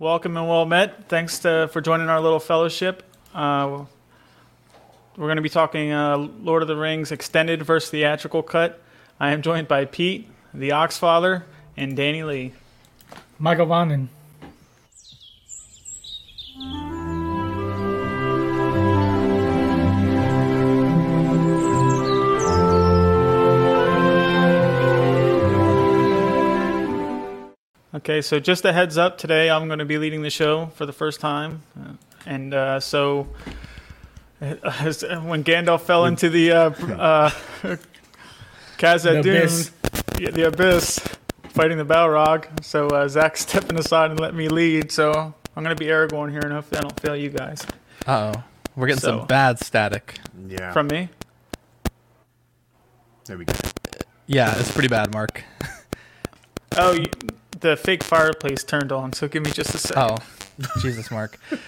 welcome and well met. Thanks to, for joining our little fellowship. Uh, we're going to be talking uh, Lord of the Rings extended versus theatrical cut. I am joined by Pete, the Oxfather, and Danny Lee. Michael Vannen. Okay, so just a heads up, today I'm going to be leading the show for the first time. Uh, and uh, so when Gandalf fell into the uh, uh, Khazad Dune, abyss. yeah, the abyss, fighting the Balrog, so uh, Zach's stepping aside and let me lead. So I'm going to be Aragorn here, and hopefully I don't fail you guys. Uh oh. We're getting So- some bad static. Yeah. From me? there we go. Yeah, it's pretty bad, Mark. Oh, you, the fake fireplace turned on, so give me just a sec. Oh, Jesus, Mark.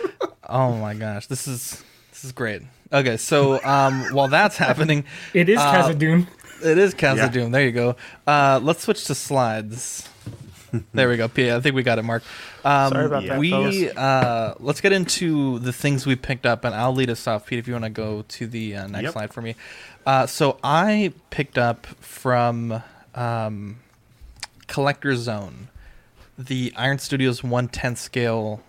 Oh my gosh, this is this is great. Okay, so um, while that's happening, It is Uh, Khazad-dûm. it is Khazad Yeah. There you go. Uh, let's switch to slides. there we go. Yeah, I think we got it, Mark. Um, Sorry about yeah. that, we uh, let's get into the things we picked up, and I'll lead us off, Pete. If you want to go to the uh, next Yep. slide for me. Uh, so I picked up from um, Collector's Zone the Iron Studios 110 scale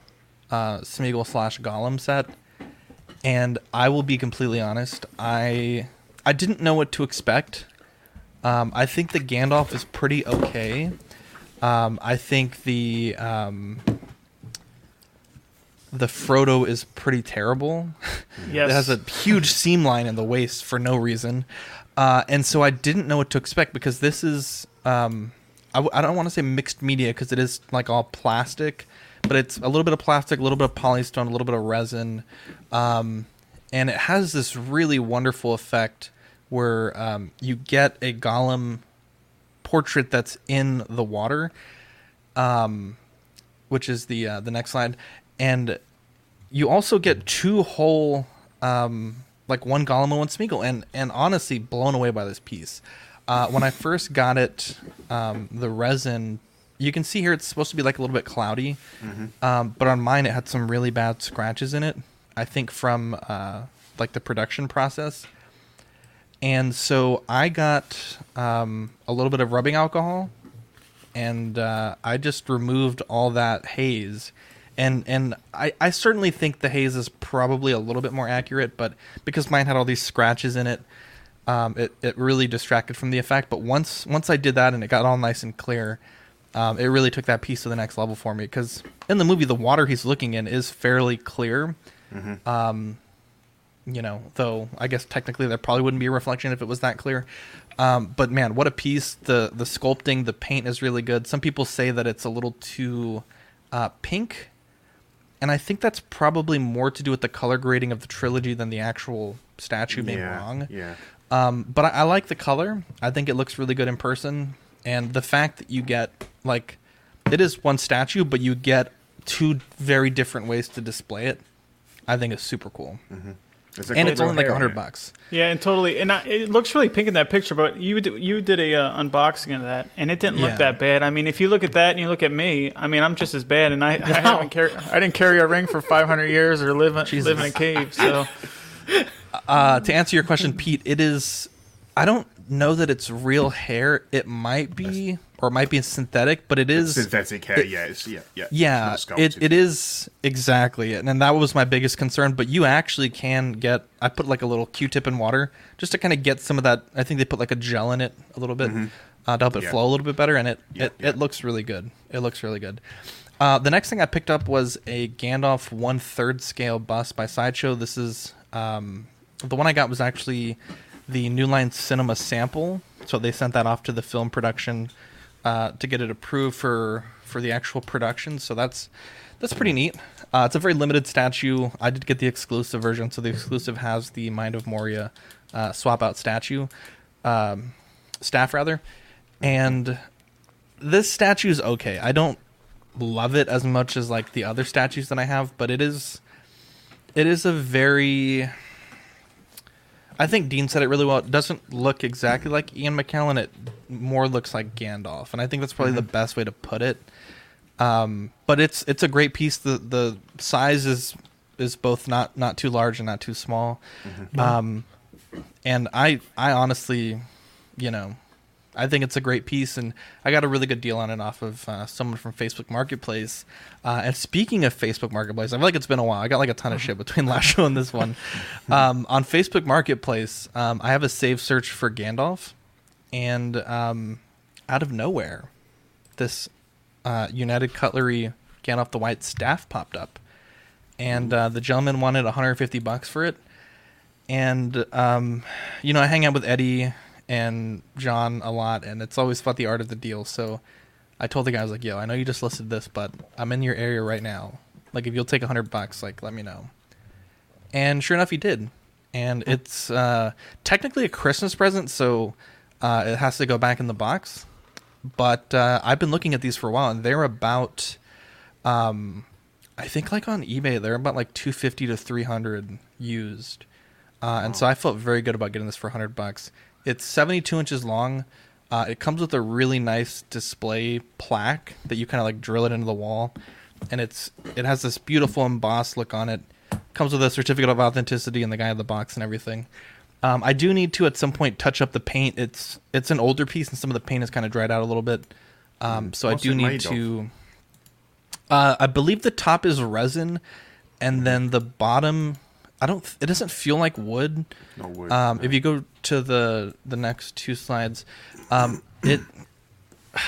uh, Smeagol slash Gollum set, and I will be completely honest. I I didn't know what to expect. Um, I think the Gandalf is pretty okay. Um, I think the um, the Frodo is pretty terrible. yes. It has a huge seam line in the waist for no reason. Uh, and so I didn't know what to expect because this is, um, I, w- I don't want to say mixed media because it is like all plastic, but it's a little bit of plastic, a little bit of polystone, a little bit of resin. Um, and it has this really wonderful effect where um, you get a Gollum portrait that's in the water, um, which is the uh, the next slide, and you also get two whole um, like one Gollum and one Smeagol, and and honestly blown away by this piece. Uh, when I first got it, um, the resin, you can see here it's supposed to be like a little bit cloudy, um, but on mine it had some really bad scratches in it. I think from uh, like the production process. And so I got um, a little bit of rubbing alcohol, and uh, I just removed all that haze. And and I, I certainly think the haze is probably a little bit more accurate, but because mine had all these scratches in it, um, it, it really distracted from the effect. But once once I did that and it got all nice and clear, um, it really took that piece to the next level for me. Because in the movie, the water he's looking in is fairly clear. Um, you know, though I guess technically there probably wouldn't be a reflection if it was that clear. Um, but man, what a piece! The the sculpting, the paint is really good. Some people say that it's a little too uh, pink, and I think that's probably more to do with the color grading of the trilogy than the actual statue being yeah. wrong. Yeah. Um, but I, I like the color. I think it looks really good in person, and the fact that you get like it is one statue, but you get two very different ways to display it. I think is super cool, It's a and cool it's only like a hundred bucks. Yeah, and totally, and I, it looks really pink in that picture. But you did, you did a uh, unboxing of that, and it didn't Yeah. look that bad. I mean, if you look at that and you look at me, I mean, I'm just as bad, and I, I haven't carry, I didn't carry a ring for 500 years or live in, live in a cave. So Uh, to answer your question, Pete, it is. I don't know that it's real hair. It might be, or it might be synthetic, but it is. Synthetic hair, it- yeah, it's, yeah, yeah. Yeah, it's it, it is exactly it, and that was my biggest concern. But you actually can get. I put like a little Q-tip in water just to kind of get some of that. I think they put like a gel in it a little bit uh, to help it Mm-hmm. Yeah. flow a little bit better, and it Yeah, it, it looks really good. It looks really good. Uh, the next thing I picked up was a Gandalf one third scale bust by Sideshow. This is um, the one I got was actually the New Line Cinema sample. So they sent that off to the film production uh, to get it approved for for the actual production. So that's that's pretty neat. Uh, it's a very limited statue. I did get the exclusive version, so the exclusive has the Mines of Moria uh, swap out statue um, staff rather, and this statue is okay. I don't love it as much as like the other statues that I have, but it is it is a very I think Dean said it really well. It doesn't look exactly like Ian McKellen. It more looks like Gandalf, and I think that's probably the best way to put it. Um, but it's it's a great piece. The the size is is both not not too large and not too small. Um, and I I honestly, you know, I think it's a great piece, and I got a really good deal on it off of uh, someone from Facebook Marketplace. Uh, and speaking of Facebook Marketplace, I feel like it's been a while. I got like a ton of shit between last show and this one. Um, on Facebook Marketplace, um, I have a save search for Gandalf, and um, out of nowhere, this uh, United Cutlery Gandalf the White staff popped up, and uh, the gentleman wanted 150 bucks for it. And um, you know, I hang out with Eddie and John a lot, and it's always about the art of the deal. So I told the guy, I was like, "Yo, I know you just listed this, but I'm in your area right now. Like, if you'll take a 100 bucks, like, let me know." And sure enough, he did. And it's uh, technically a Christmas present, so uh, it has to go back in the box. But uh, I've been looking at these for a while, and they're about, um, I think, like on eBay, they're about like 250 to 300 used. Uh, and so I felt very good about getting this for 100 bucks. It's 72 inches long. Uh, it comes with a really nice display plaque that you kind of like drill it into the wall, and it's it has this beautiful embossed look on it. Comes with a certificate of authenticity and the guy in the box and everything. Um, I do need to at some point touch up the paint. It's it's an older piece and some of the paint has kind of dried out a little bit. Um, so What's I do need to. Uh, I believe the top is resin, and then the bottom. I don't. It doesn't feel like wood. Not wood. Um, if you go to the the next two slides, um, it.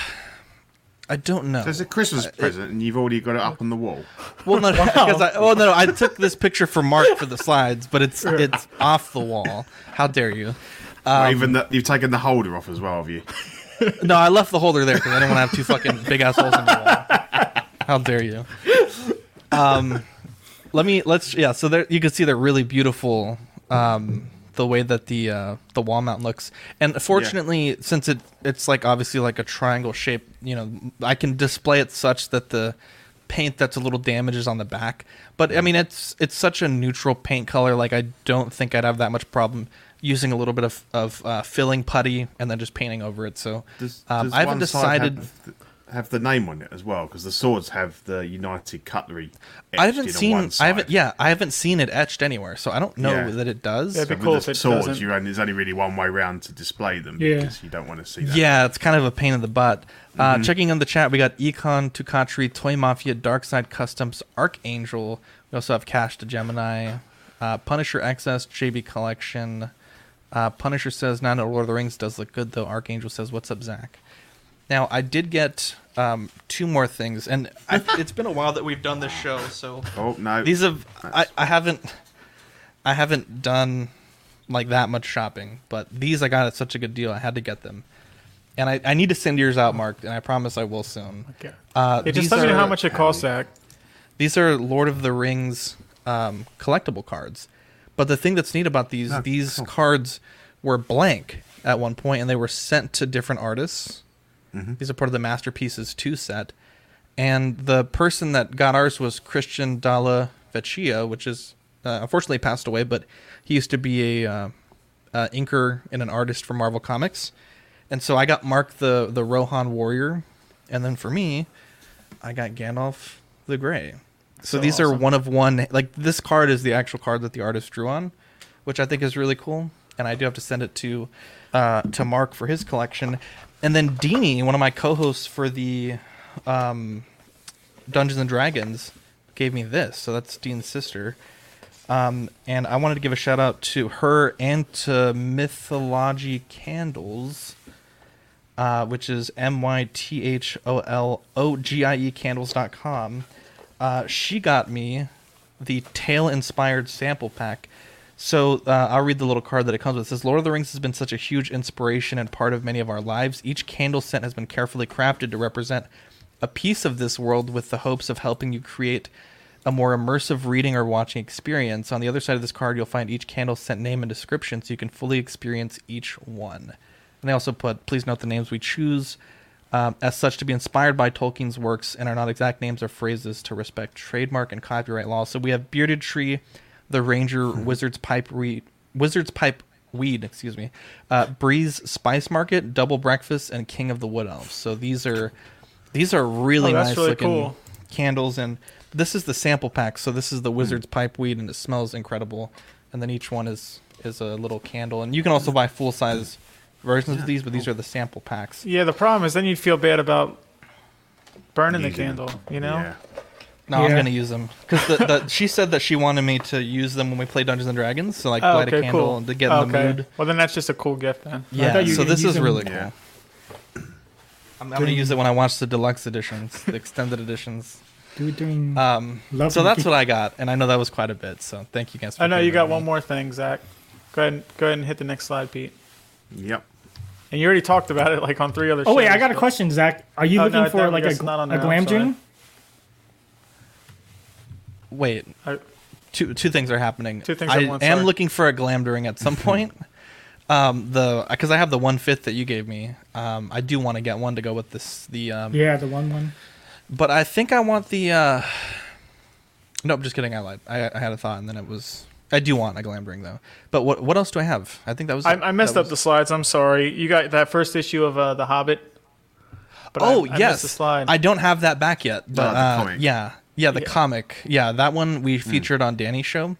I don't know. So it's a Christmas present, and you've already got it up on the wall. Well, no, because I, well, no, I took this picture for Mark for the slides, but it's it's off the wall. How dare you? Or even that you've taken the holder off as well, have you? No, I left the holder there because I didn't want to have two fucking big assholes in the wall. How dare you? Um, let me let's yeah. So there you can see they're really beautiful. Um, the way that the uh, the wall mount looks, and fortunately, since it it's like obviously like a triangle shape, you know, I can display it such that the paint that's a little damaged is on the back. But I mean, it's it's such a neutral paint color. Like I don't think I'd have that much problem using a little bit of of uh, filling putty and then just painting over it. So Does, um, does I haven't decided. have, have the name on it as well because the swords have the United Cutlery. I haven't in seen. one I haven't. yeah, I haven't seen it etched anywhere, so I don't know Yeah. that it does. Yeah, It'd be With cool the if it swords, doesn't. you only, there's only really one way round to display them Yeah. because you don't want to see that. Yeah, it's kind of a pain in the butt. Uh, Mm-hmm. Checking on the chat, we got Econ, Tukatri, Toy Mafia, Darkside Customs, Archangel. We also have Cash to Gemini, uh, Punisher XS, JB Collection. Uh, Punisher says, "Now Lord of the Rings does look good, though." Archangel says, "What's up, Zach?" Now, I did get um, two more things, and I, it's been a while that we've done this show, so Oh no, these have I, I haven't I haven't done like that much shopping, but these I got at such a good deal, I had to get them. And I, I need to send yours out, Mark, and I promise I will soon. Okay. Uh, Hey, just these tell me how much it costs, Zach. These are Lord of the Rings um, collectible cards. But the thing that's neat about these, Oh, these cool. cards were blank at one point, and they were sent to different artists. Mm-hmm. These are part of the Masterpieces 2 set. And the person that got ours was Christian Dalla Vecchia, which is uh, unfortunately passed away, but he used to be a uh, uh, inker and an artist for Marvel Comics. And so I got Mark the, the Rohan Warrior. And then for me, I got Gandalf the Grey. So, So these are one of one. Like this card is the actual card that the artist drew on, which I think is really cool. And I do have to send it to uh, to Mark for his collection. And then Deanie, one of my co-hosts for the um, Dungeons and Dragons, gave me this. So that's Dean's sister. Um, and I wanted to give a shout out to her and to Mythologie Candles, uh, which is M Y T H O L O G I E candles.com. Uh, she got me the tail inspired sample pack. So uh, I'll read the little card that it comes with. It says Lord of the Rings has been such a huge inspiration and part of many of our lives. Each candle scent has been carefully crafted to represent a piece of this world with the hopes of helping you create a more immersive reading or watching experience. On the other side of this card, you'll find each candle scent name and description so you can fully experience each one. And they also put, please note the names we choose um, as such to be inspired by Tolkien's works and are not exact names or phrases to respect trademark and copyright law. So we have Bearded Tree, the Ranger, Wizard's Pipe Weed, Wizard's Pipe Weed, excuse me, uh, Bree's Spice Market, Double Breakfast, and King of the Wood Elves. So these are These are really Oh, nice really looking cool. candles, and this is the sample pack. So this is the Wizard's pipe weed, and it smells incredible. And then each one is is a little candle, and you can also buy full size versions of these, but these are the sample packs. Yeah, the problem is then you'd feel bad about burning the Using it. candle. You know. Yeah. No, I'm Yeah. gonna use them because the, the, she said that she wanted me to use them when we play Dungeons and Dragons. So like Oh, light a okay, candle cool. and to get in the okay. mood. Well, then that's just a cool gift then. Yeah, thought you so were this gonna is use really them- cool. Yeah. I'm, I'm gonna use it when I watch the deluxe editions, the extended editions. Do it during Um, Love so that's Geek- what I got, and I know that was quite a bit. So thank you guys. For I know you got on one more thing, Zach. Go ahead. Go ahead and hit the next slide, Pete. Yep. And you already talked about it like on three other. Oh wait, shows, I got a but- question, Zach. Are you Oh, looking no, for like a, that's not on a there, I'm glam sorry. dream? Wait, I- two two things are happening. Two things at I once, am sorry. looking for a Glamdring at some point. Um, the because I have the one fifth that you gave me. Um, I do want to get one to go with this. The um, Yeah, the one one. but I think I want the. Uh, nope, just kidding. I lied. I, I had a thought, and then it was. I do want a Glamdring though. But what what else do I have? I think that was. I. I messed That up the slides. I'm sorry. You got that first issue of uh, the Hobbit. But oh I missed yes, the slide. I don't have that back yet. But uh, yeah, yeah, the Yeah. comic. Yeah, that one we featured on Danny's show,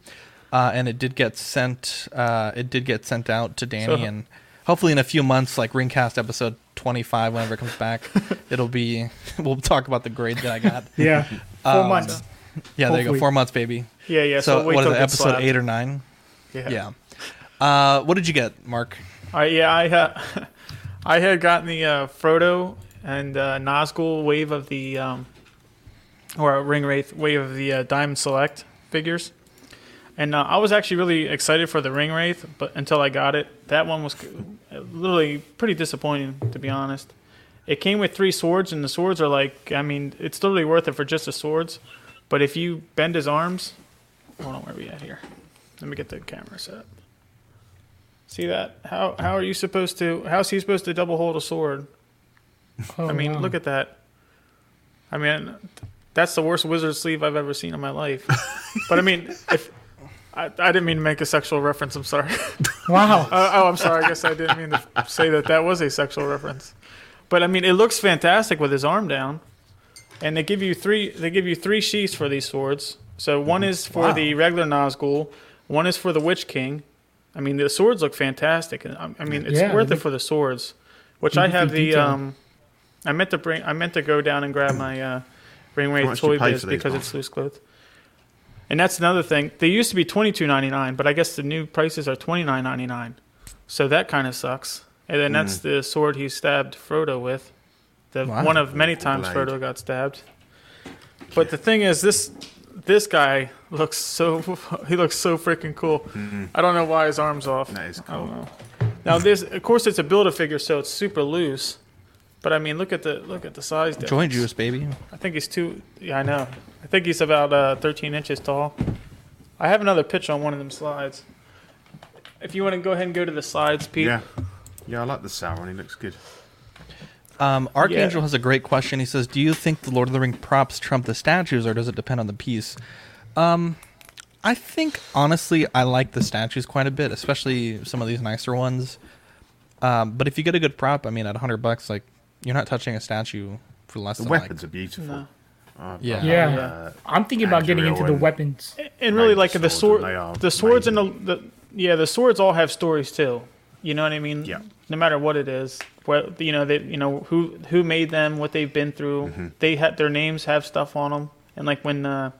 uh, and it did get sent. Uh, it did get sent out to Danny, So- and hopefully in a few months, like Ringcast episode twenty five, whenever it comes back, it'll be. We'll talk about the grade that I got. Yeah, four Um, months. Yeah, there you go. Four months, baby. yeah, yeah. So, so wait what is it? it Episode slapped. eight or nine? Yeah. Yeah. Uh, what did you get, Mark? All right, yeah, I uh, I had gotten the uh, Frodo and uh, Nazgul wave of the um, or a Ring Wraith wave of the uh, Diamond Select figures, and uh, I was actually really excited for the Ring Wraith, but until I got it, that one was literally pretty disappointing to be honest. It came with three swords, and the swords are like, I mean, it's totally worth it for just the swords, but if you bend his arms, hold on, where are we at here? Let me get the camera set up. See that? How how are you supposed to? How's he supposed to double hold a sword? Oh, I mean, wow. look at that. I mean, that's the worst wizard sleeve I've ever seen in my life. but I mean, if I, I didn't mean to make a sexual reference. I'm sorry. Wow. oh, oh, I'm sorry. I guess I didn't mean to say that that was a sexual reference. But I mean, it looks fantastic with his arm down, and they give you three. They give you three sheaths for these swords. So one is for Wow. the regular Nazgul, one is for the Witch King. I mean, the swords look fantastic, and I, I mean, it's Yeah, worth it for the swords. Which I have the. Um, I meant to bring. I meant to go down and grab my uh, Ring Wraith much do Toy Biz because it's loose clothes. And that's another thing. They used to be twenty two ninety nine, but I guess the new prices are twenty nine ninety nine. So that kind of sucks. And then that's mm. the sword he stabbed Frodo with. The Wow. one of many times Blade. Frodo got stabbed. But the thing is, this this guy looks so he looks so freaking cool. Mm-hmm. I don't know why his arms off. That is I don't cool. know. Now this, of course, it's a build a figure, so it's super loose. But I mean, look at the look at the size difference. Joint juice, baby. I think he's two. Yeah, I know. I think he's about uh, 13 inches tall. I have another pitch on one of them slides. If you want to go ahead and go to the slides, Pete. Yeah. Yeah, I like the Sauron. He looks good. Um, Archangel Yeah. has a great question. He says, "Do you think the Lord of the Ring props trump the statues, or does it depend on the piece?" Um, I think honestly, I like the statues quite a bit, especially some of these nicer ones. Um, but if you get a good prop, I mean, at hundred bucks, like you're not touching a statue for less The than weapons like are beautiful. No. Uh, Yeah. Yeah. uh, I'm thinking about getting into the weapons. And really, like the swords, sword, and they are the swords and the, the yeah, the swords all have stories too. You know what I mean? Yeah. No matter what it is, what you know, they you know who who made them, what they've been through. Mm-hmm. They had their names have stuff on them, and like when uh,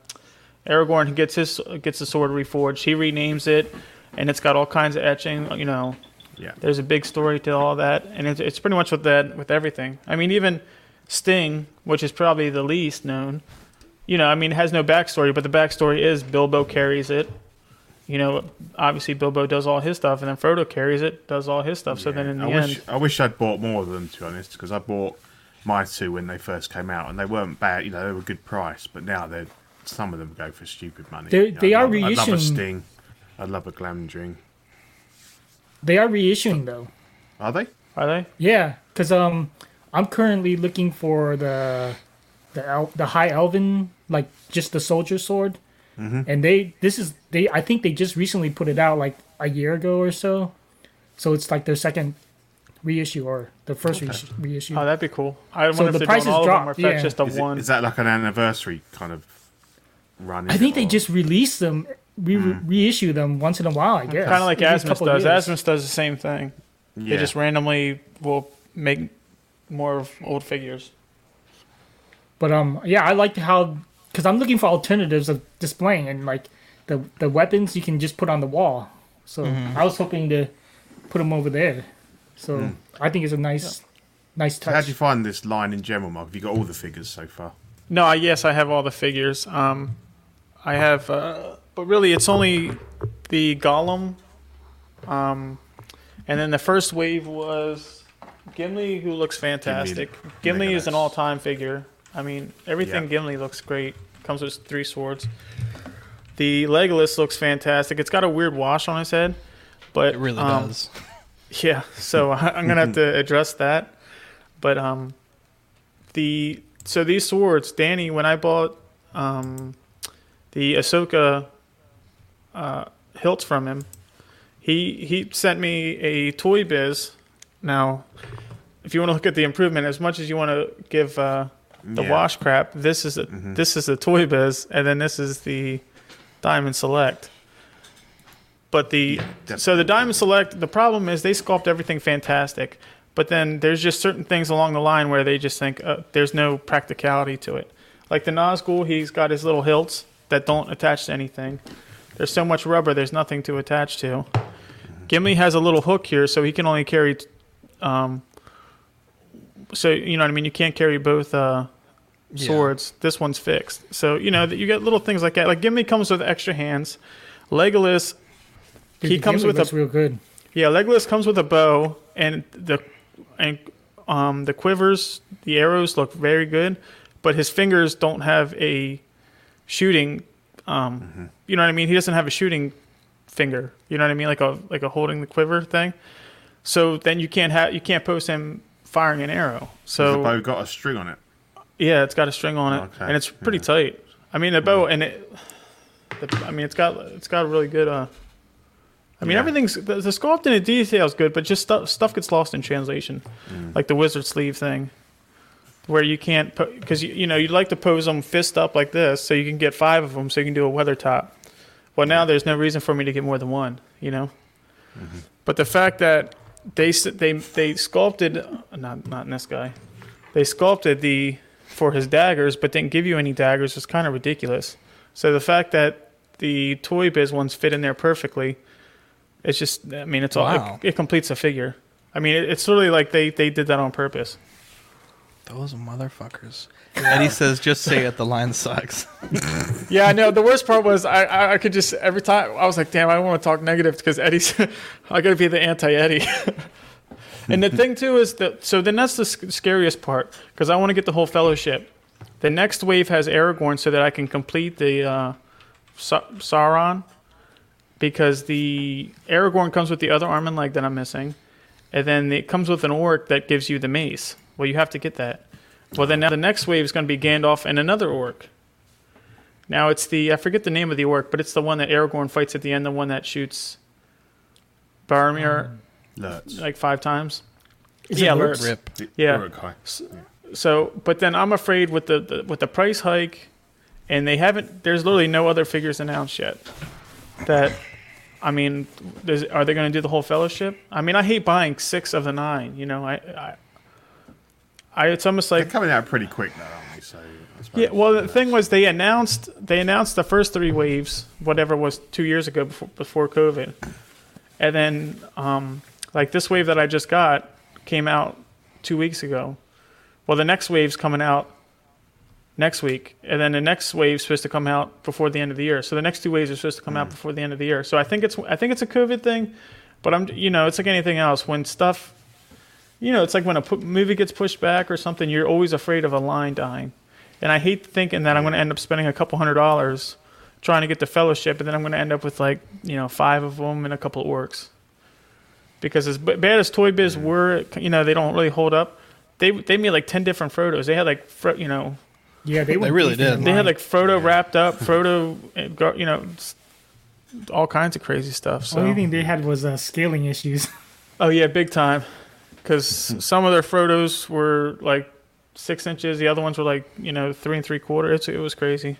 Aragorn gets his gets the sword reforged, he renames it, and it's got all kinds of etching. You know, Yeah. there's a big story to all that, and it's, it's pretty much with that with everything. I mean, even Sting, which is probably the least known, you know, I mean, it has no backstory, but the backstory is Bilbo carries it. You know, obviously Bilbo does all his stuff, and then Frodo carries it, does all his stuff. So then in the I end, wish I wish I'd bought more of them to be honest, because I bought my two when they first came out, and they weren't bad. You know, they were a good price, but now they're some of them go for stupid money. They- You know, they I'd are love, I'd love a Sting. I'd love a Glamdring. They are reissuing though. Are they? are they? Yeah, because um, I'm currently looking for the the el- the high elven like just the soldier sword, and they this is they I think they just recently put it out like a year ago or so, so it's like their second reissue or the first reissue. reissue. Oh, that'd be cool. I So wonder the if they're prices doing all of them or dropped, yeah. just a Is, one. is that like an anniversary kind of run? I think they just released them, re- reissue them once in a while. I guess Kind of like Every Asmus does. years. Asmus does the same thing. yeah. They just randomly will make more of old figures. But um, yeah, I like how because I'm looking for alternatives of displaying and like the the weapons you can just put on the wall. So Mm-hmm. I was hoping to put them over there. So I think it's a nice, nice So how touch. do you find this line in general, Mark? Have you got all the figures so far? No, I, yes, I have all the figures. Um, I have, uh, but really, it's only the Gollum. Um, and then the first wave was Gimli, who looks fantastic. Gimli, is an all-time figure. I mean, everything Yeah. Gimli looks great. Comes with three swords. The Legolas looks fantastic. It's got a weird wash on his head, but It really um, does. yeah, so I'm gonna have to address that. But um, the so these swords, Danny, when I bought um, the Ahsoka uh, hilts from him, he he sent me a Toy Biz. Now, if you want to look at the improvement, as much as you want to give uh, the Yeah. wash crap, this is a, this is the Toy Biz, and then this is the Diamond Select. But the Def- so the Diamond Select, the problem is they sculpt everything fantastic, but then there's just certain things along the line where they just think uh, there's no practicality to it. Like the Nazgul, he's got his little hilts that don't attach to anything. There's so much rubber, there's nothing to attach to. Gimli has a little hook here, so he can only carry. Um, so you know what I mean. You can't carry both uh, Yeah. swords. This one's fixed. So you know that you get little things like that. Like Gimli comes with extra hands. Legolas, Dude, he comes Gimli with a real good. yeah, Legolas comes with a bow, and the and um, the quivers, the arrows look very good, but his fingers don't have a shooting. Um, You know what I mean? He doesn't have a shooting finger. You know what I mean? Like a like a holding the quiver thing. So then you can't have you can't post him firing an arrow. So the bow got a string on it? yeah, it's got a string on it, Okay, and it's pretty tight. I mean, the bow and it. The, I mean, it's got it's got a really good. Uh, I mean, Yeah. everything's the, the sculpt and the detail is good, but just stuff stuff gets lost in translation, Mm. like the wizard sleeve thing, where you can't because you, you know you'd like to pose them fist up like this so you can get five of them so you can do a Weathertop. Well, now there's no reason for me to get more than one, you know. Mm-hmm. But the fact that they they they sculpted not not in this guy, they sculpted the for his daggers, but didn't give you any daggers was kind of ridiculous. So the fact that the Toy Biz ones fit in there perfectly, it's just I mean it's all it, it completes a figure. I mean it, it's really like they they did that on purpose. Those motherfuckers. Eddie says, "Just say it. The line sucks." Yeah, I know. The worst part was I, I, I could just every time I was like, damn, I don't want to talk negative because Eddie's. I got to be the anti Eddie. and the thing too is that so then that's the sc- scariest part because I want to get the whole fellowship. The next wave has Aragorn so that I can complete the uh, Sa- Sauron because the Aragorn comes with the other arm and leg that I'm missing, and then it comes with an orc that gives you the mace. Well, you have to get that. Well, then now the next wave is going to be Gandalf and another orc. Now it's the I forget the name of the orc, but it's the one that Aragorn fights at the end, the one that shoots Boromir mm. Lurtz. like five times. Is yeah, Lurtz? Lurtz. Rip. Yeah. Uruk-hai. So, but then I'm afraid with the, the with the price hike, and they haven't. There's literally no other figures announced yet. That, I mean, there's, are they going to do the whole fellowship? I mean, I hate buying six of the nine. You know, I, I, I it's almost like They're coming out pretty quick now? So Yeah, well, the thing was they announced they announced the first three waves, whatever was two years ago before, before COVID, and then um, like this wave that I just got came out two weeks ago. Well, the next wave's coming out next week, and then the next wave's supposed to come out before the end of the year. So the next two waves are supposed to come out before the end of the year. So I think it's I think it's a COVID thing, but I'm you know it's like anything else when stuff. You know, it's like when a pu- movie gets pushed back or something, you're always afraid of a line dying. And I hate thinking that I'm going to end up spending a couple hundred dollars trying to get the fellowship, and then I'm going to end up with like you know five of them and a couple of orcs. Because as bad as Toy Biz were, you know they don't really hold up. They they made like ten different Frodos. They had like Fro- you know Yeah, they, went really did. they had like Frodo wrapped up, Frodo, gar- you know, all kinds of crazy stuff. The only thing they had was uh, scaling issues. oh yeah, big time. Because some of their Frodos were like six inches, the other ones were like you know three and three quarter. It's, it was crazy.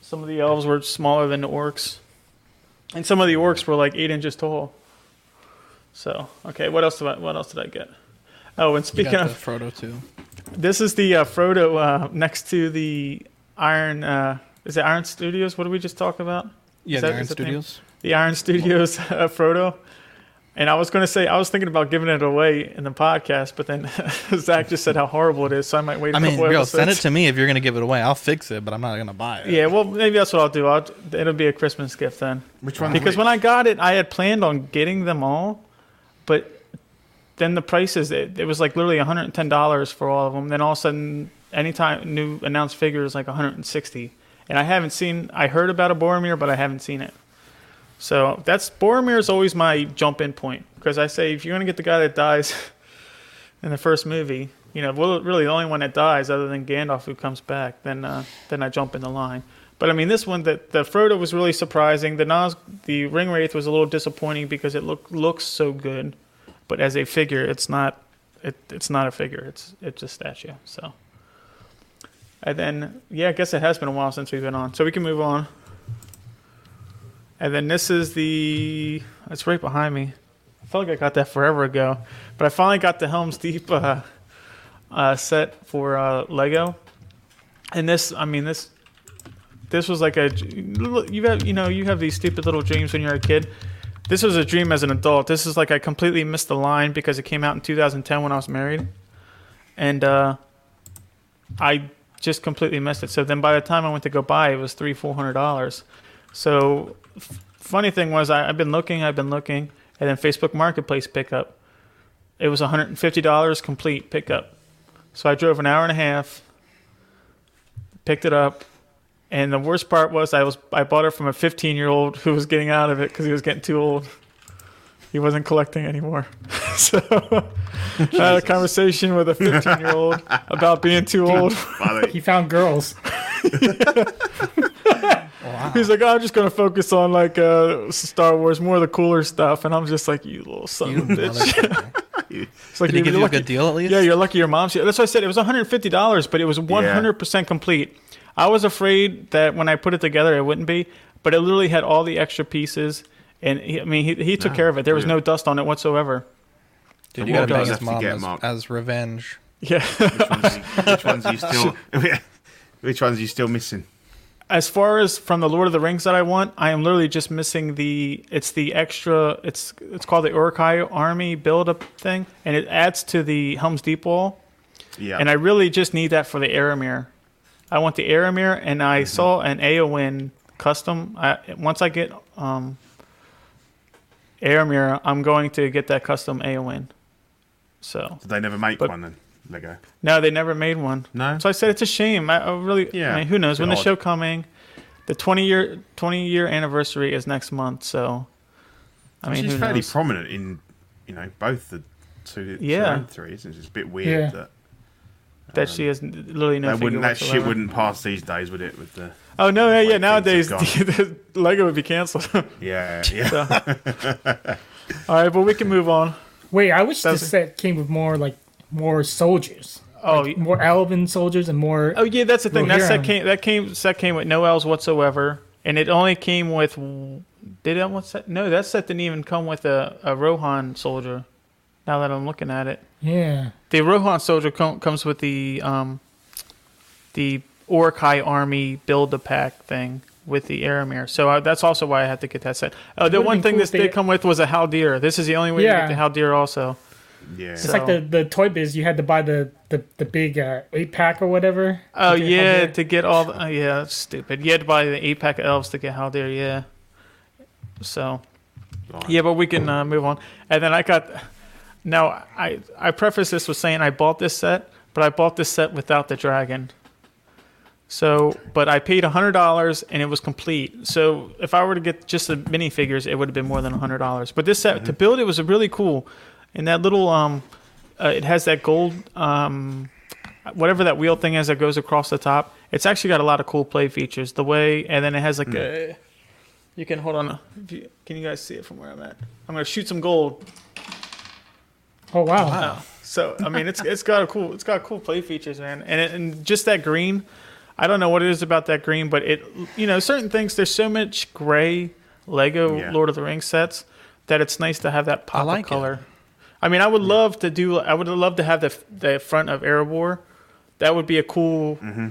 Some of the elves were smaller than the orcs, and some of the orcs were like eight inches tall. So okay, what else did I, what else did I get? Oh, and speaking got of Frodo too. this is the uh, Frodo uh, next to the Iron. Uh, is it Iron Studios? What did we just talk about? Yeah, the Iron that the? Studios. The Iron Studios uh, Frodo. And I was going to say I was thinking about giving it away in the podcast, but then Zach just said how horrible it is, so I might wait. a I mean, couple real, send it to me if you're gonna give it away. I'll fix it, but I'm not gonna buy it. Yeah, well, maybe that's what I'll do. I'll, it'll be a Christmas gift then. Which one? Because when I got it, I had planned on getting them all, but then the prices it, it was like literally $110 for all of them. Then all of a sudden, anytime new announced figure is like 160, and I haven't seen. I heard about a Boromir, but I haven't seen it. So that's Boromir is always my jump in point because I say if you're gonna get the guy that dies in the first movie, you know, really the only one that dies other than Gandalf who comes back, then uh, then I jump in the line. But I mean, this one, the, the Frodo was really surprising. The Nas, the Ring Wraith was a little disappointing because it look looks so good, but as a figure, it's not. It, it's not a figure. It's it's a statue. So. And then yeah, I guess it has been a while since we've been on, so we can move on. And then this is the. It's right behind me. I felt like I got that forever ago, but I finally got the Helm's Deep uh, uh, set for uh, Lego. And this, I mean, this this was like a you have you know you have these stupid little dreams when you're a kid. This was a dream as an adult. This is like I completely missed the line because it came out in 2010 when I was married, and uh, I just completely missed it. So then by the time I went to go buy, it, was three four hundred dollars. So funny thing was I, I've been looking, I've been looking, and then Facebook Marketplace pickup. It was 150 dollars complete pickup. So I drove an hour and a half, picked it up, and the worst part was I was I bought it from a 15 year old who was getting out of it because he was getting too old. He wasn't collecting anymore. so I had a conversation with a 15 year old about being too old. He found girls. Wow. He's like, I'm just gonna focus on like uh, Star Wars, more of the cooler stuff, and I'm just like, you little son You of a bitch. It's like Did he you're give you a good deal at least? Yeah, you're lucky your mom's here. That's why I said it was 150 dollars, but it was 100 percent complete. I was afraid that when I put it together, it wouldn't be, but it literally had all the extra pieces, and he, I mean, he, he took No, care of it. There was no dust on it whatsoever. Dude, you gotta one his have to mom get as, 'em up. as revenge. Yeah. Which ones, are you, which ones you still? which ones are you still missing? As far as from the Lord of the Rings that I want, I am literally just missing the. It's the extra. It's it's called the Uruk-hai Army build up thing, and it adds to the Helm's Deep wall. Yeah. And I really just need that for the Eomer. I want the Eomer, and I Mm-hmm. saw an Eowyn custom. I, once I get um, Eomer, I'm going to get that custom Eowyn. So Did they never make But- one then? Lego. no, they never made one. No. So I said it's a shame. I, I really, Yeah, I mean, who knows bit when the odd. show coming? The 20 year 20 year anniversary is next month, so I mean, she's who fairly knows? prominent in, you know, both the two, two Yeah. and three. Isn't it? It's a bit weird Yeah. that that she um, has literally no that wouldn't that shit wouldn't pass these days, would it? With the Oh no, yeah, yeah. Nowadays, have the, Lego would be canceled. yeah, yeah. All right, but we can move on. Wait, I wish That's- this set came with more like more soldiers, Oh, like, more elven soldiers and more. oh yeah, that's the thing. That set Rohirrim. came that came set came with no elves whatsoever, and it only came with. Did that one set? No, that set didn't even come with a, a Rohan soldier. Now that I'm looking at it. Yeah, The Rohan soldier com- comes with the um, the Uruk-hai army build a pack thing with the Eomer. So I, that's also why I had to get that set. Uh, the one thing cool this did come with was a Haldir. This is the only way Yeah. to get the Haldir also. Yeah. it's So- like the the Toy Biz. You had to buy the the, the big uh, eight pack or whatever. Oh to yeah, Haldir. to get all the, oh, yeah, that's stupid. You had to buy the eight pack of elves to get how Haldir, yeah. So Right. yeah, but we can uh, move on. And then I got now I I preface this with saying I bought this set, but I bought this set without the dragon. So, but I paid hundred dollars and it was complete. So, if I were to get just the minifigures, it would have been more than hundred dollars. But this set to build it was really cool, and that little um, uh, it has that gold um, whatever that wheel thing is that goes across the top. It's actually got a lot of cool play features. The way, and then it has like a. You can hold on. You, can you guys see it from where I'm at? I'm gonna shoot some gold. Oh wow. Wow. So I mean, it's it's got a cool it's got cool play features, man, and it, and just that green. I don't know what it is about that green, but it you know certain things. There's so much gray Lego Yeah. Lord of the Rings sets that it's nice to have that pop like of it. Color. I mean, I would love to do. I would love to have the the front of Erebor. That would be a cool Mm-hmm.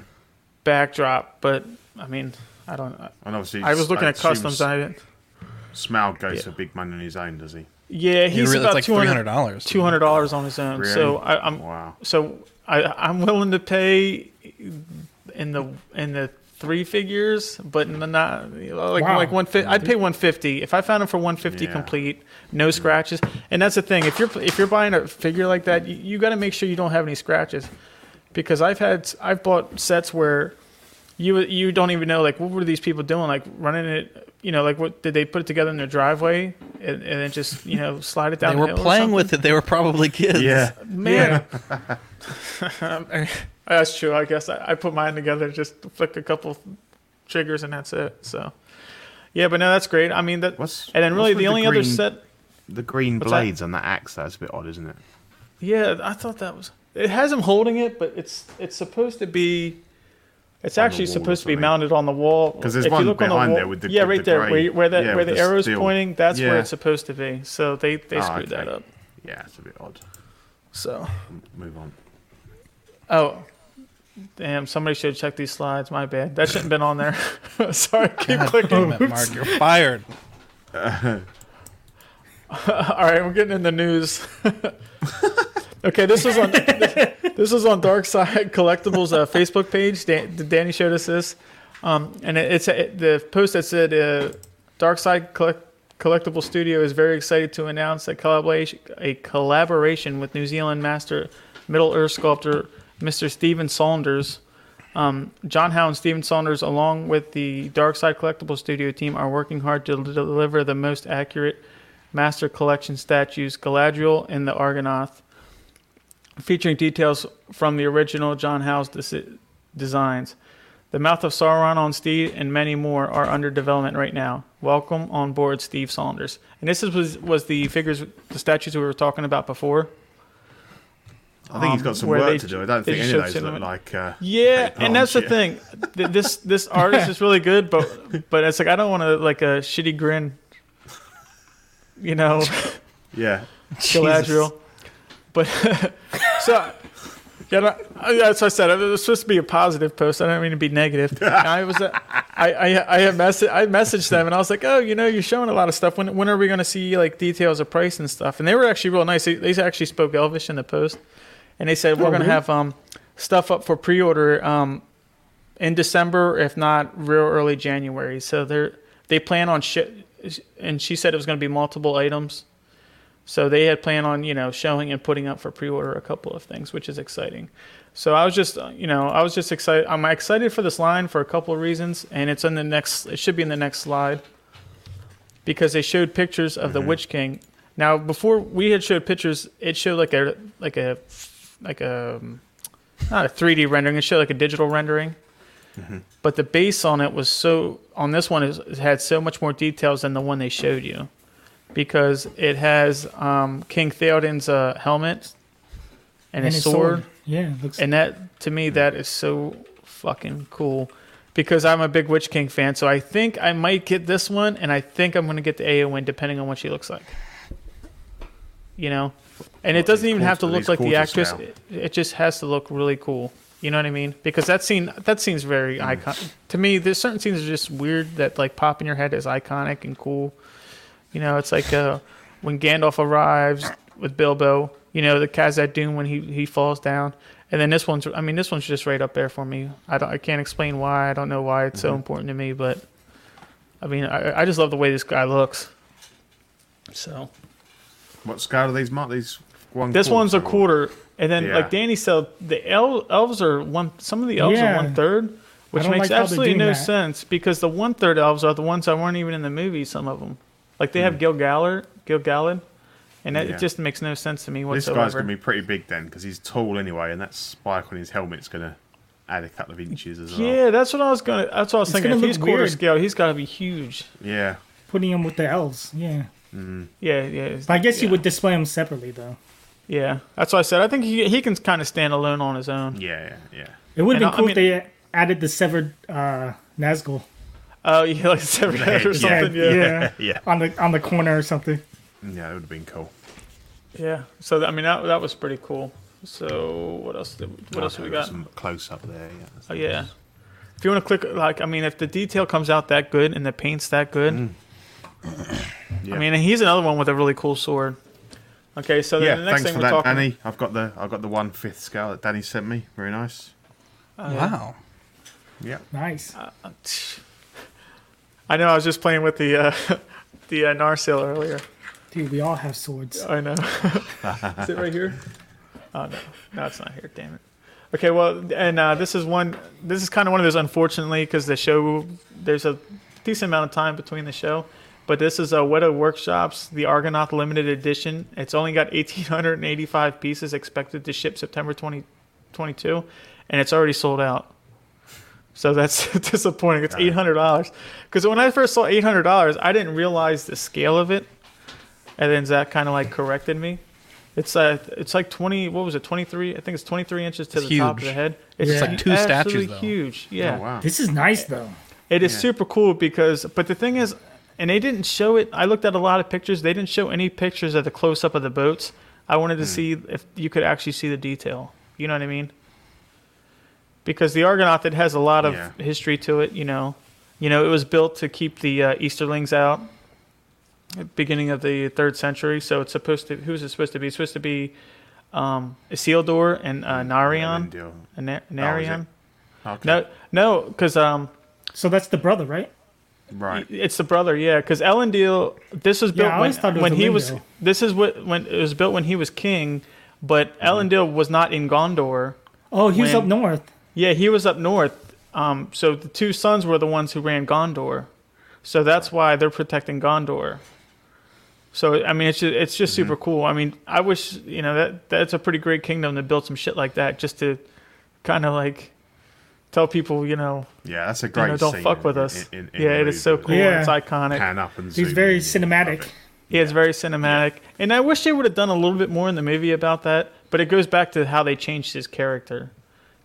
backdrop, but I mean, I don't. And obviously, I was looking at customs. I didn't. Smaug goes Yeah. for big money on his own, does he? Yeah, he's really, about like two hundred dollars. dollars. Two hundred dollars on his own. So Really? I, I'm Wow. so I, I'm willing to pay in the in the three figures, but not like Wow. like one fifty. I'd pay one fifty if I found him for one fifty Yeah. complete, no scratches. And that's the thing. If you're if you're buying a figure like that, you, you got to make sure you don't have any scratches, because I've had I've bought sets where you you don't even know like what were these people doing like running it. You know, like what did they put it together in their driveway and, and then just you know slide it down? They the were hill playing with it. They were probably kids. Yeah. Man, that's true. I guess I, I put mine together, just flick a couple triggers, and that's it. So, yeah, but no, that's great. I mean that, What's- and then really the the only other set. The green What's that? blades on that axe, that's a bit odd, isn't it? Yeah, I thought that was. It has him holding it, but it's it's supposed to be. It's On actually supposed to be mounted on the wall. 'Cause there's If you one look on the behind wall- there with the- yeah, right the there, grey- where, where that yeah, where the arrow's steel. pointing. That's where it's supposed to be. So they they Ah, screwed that okay. up. Yeah, it's a bit odd. So Move on. Oh. Damn! Somebody should check these slides. My bad. That shouldn't have been on there. Sorry, keep clicking. It, Mark, you're fired. All right, we're getting in the news. okay, this was on this was on Dark Side Collectibles uh, Facebook page. Dan, Danny showed us this, um, and it, it's it, the post that said uh, Dark Side Collect, Collectible Studio is very excited to announce a collaboration a collaboration with New Zealand master Middle Earth sculptor Mr. Steven Saunders. Um, John Howe and Steven Saunders, along with the Dark Side Collectible Studio team, are working hard to deliver the most accurate Master Collection statues, Galadriel and the Argonath, featuring details from the original John Howe's desi- designs. The Mouth of Sauron on steed and many more are under development right now. Welcome on board, Steve Saunders. And this is, was was the figures, the statues we were talking about before. I think he's got some work they- to do. I don't think any of those look like. Uh, Yeah, and that's the thing. This this artist is really good, but but it's like I don't want to like a shitty grin. You know. Yeah. Galadriel. But so yeah, no, that's what I said. It was supposed to be a positive post. I don't mean to be negative. I was, I, I, I had message, I messaged them and I was like, oh, you know, you're showing a lot of stuff. When, when are we going to see like details of price and stuff? And they were actually real nice. They, they actually spoke Elvish in the post, and they said we're Oh, going to have um stuff up for pre-order um in December, if not real early January. So they're they plan on ship, and she said it was going to be multiple items. So they had planned on, you know, showing and putting up for pre-order a couple of things, which is exciting. So I was just, uh, you know, I was just excited. I'm excited for this line for a couple of reasons, and it's in the next. It should be in the next slide because they showed pictures of the Witch King. Now, before we had showed pictures, it showed like a like a like a not a 3D rendering. It showed like a digital rendering. But the base on it was so on this one is it had so much more details than the one they showed you because it has um, King Theoden's uh, helmet and, his, sword, Yeah, looks. and that to me that is so fucking cool because I'm a big Witch King fan. So I think I might get this one, and I think I'm gonna get the Eowyn depending on what she looks like. You know, and it doesn't even have to look like the actress. It, it just has to look really cool. You know what I mean? Because that scene that scene's very Mm. icon. To me, there's certain scenes that are just weird that like pop in your head as iconic and cool. You know, it's like uh, when Gandalf arrives with Bilbo. You know, the Khazad-dûm when he he falls down, and then this one's. I mean, this one's just right up there for me. I don't. I can't explain why. I don't know why it's so Mm-hmm. important to me, but I mean, I, I just love the way this guy looks. So What scale are these, Mark? These one. this one's a quarter, and then Yeah. like Danny said, the el- elves are one. Some of the elves Yeah. are one third, which makes like absolutely no that. sense because the one third elves are the ones that weren't even in the movie. Some of them, like they have Gil Gallard, Gil Galad, and that, Hmm. Yeah. it just makes no sense to me whatsoever. This guy's going to be pretty big then because he's tall anyway, and that spike on his helmet's going to add a couple of inches as well. yeah, that's what I was gonna. That's what I was It's thinking. gonna If he's look quarter weird. scale, he's got to be huge. Yeah. putting him with the elves. Yeah, Yeah, yeah. but I guess yeah. you would display them separately though. Yeah, that's why I said I think he he can kind of stand alone on his own. Yeah, yeah. Yeah. It would And have I- been I cool if they added the severed uh, Nazgul. Oh, yeah, like severed head or Yeah. something. Yeah, yeah. yeah, Yeah. on the on the corner or something. Yeah, that would have been cool. Yeah. So I mean that that was pretty cool. So what else? Did, what else we got? Some close up there. Yeah. Oh yeah. If you want to click, like, I mean, if the detail comes out that good and the paint's that good, Mm. Yeah. I mean, he's another one with a really cool sword. Okay, so then yeah. the next Thanks thing for we're that, talking. Danny. I've got the I've got the one fifth scale that Danny sent me. Very nice. Yeah. Wow. Yeah. Nice. I know. I was just playing with the uh, the uh, Narsil earlier. Dude, we all have swords. I know. is it right here? Oh no, no, it's not here. Damn it. Okay, well, and uh, this is one. This is kind of one of those, unfortunately, because the show there's a decent amount of time between the show. But this is a Weta Workshops, the Argonath limited edition. It's only got 1,885 pieces expected to ship September 2022, and it's already sold out. So that's disappointing. It's eight hundred dollars. Because when I first saw eight hundred dollars, I didn't realize the scale of it, and then Zach kind of like corrected me. It's uh, it's like twenty. What was it? Twenty three. I think it's twenty three inches to It's the top of the head. It's It's like two statues, absolutely though. huge. Yeah, Oh wow. This is nice though. it is Yeah. super cool because. But the thing is, and they didn't show it. I looked at a lot of pictures. They didn't show any pictures of the close up of the boats. I wanted to Hmm. see if you could actually see the detail. You know what I mean? Because the Argonath, it has a lot of Yeah. history to it. You know, you know, it was built to keep the uh, Easterlings out. Beginning of the third century, so it's supposed to. Who's it supposed to be? It's supposed to be um, Isildur and uh, Narion. Elendil. Oh, Narion. Okay. no, no, because um, So that's the brother, right? Right. it's the brother, yeah. Because Elendil, this was built I when, always thought it was when he was. This is what when it was built when he was king, but Elendil was not in Gondor. Oh, he was up north. Yeah, he was up north. Um, so the two sons were the ones who ran Gondor. So that's why they're protecting Gondor. So I mean, it's just, it's just super cool. I mean, I wish you know that that's a pretty great kingdom to build some shit like that, just to kind of like tell people, you know, Yeah, that's a you great. know, don't scene fuck with in- us. in- in yeah, it is so cool. Yeah. It's iconic. Pan up and He's very in. cinematic. Love it. Yeah, it's very cinematic. And I wish they would have done a little bit more in the movie about that. But it goes back to how they changed his character.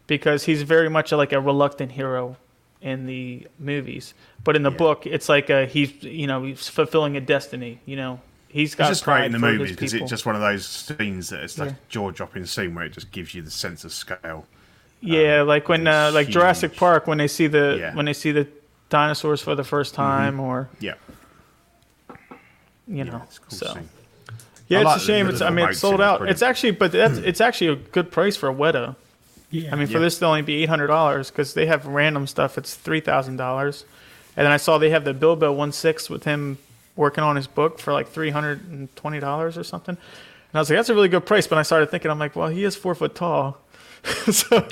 Because he's very much like a reluctant hero in the movies. But in the Yeah. book, it's like a, he's, you know, he's fulfilling a destiny, you know. He's got It's just great in the pride for movies because it's just one of those scenes that it's like Yeah. jaw dropping scene where it just gives you the sense of scale. Yeah, like when uh, it's like Jurassic. Park when they see the Yeah. when they see the dinosaurs for the first time or Yeah, you know. it's a cool so yeah, I it's like a shame. It's I mean boat it's sold out. brilliant. It's actually but that's it's actually a good price for a Weta. Yeah. I mean, for Yeah. this to only be eight hundred dollars because they have random stuff. It's three thousand dollars, and then I saw they have the Bilbo one six with him working on his book for like three hundred and twenty dollars or something. And I was like, that's a really good price. But I started thinking, I'm like, well, he is four foot tall, so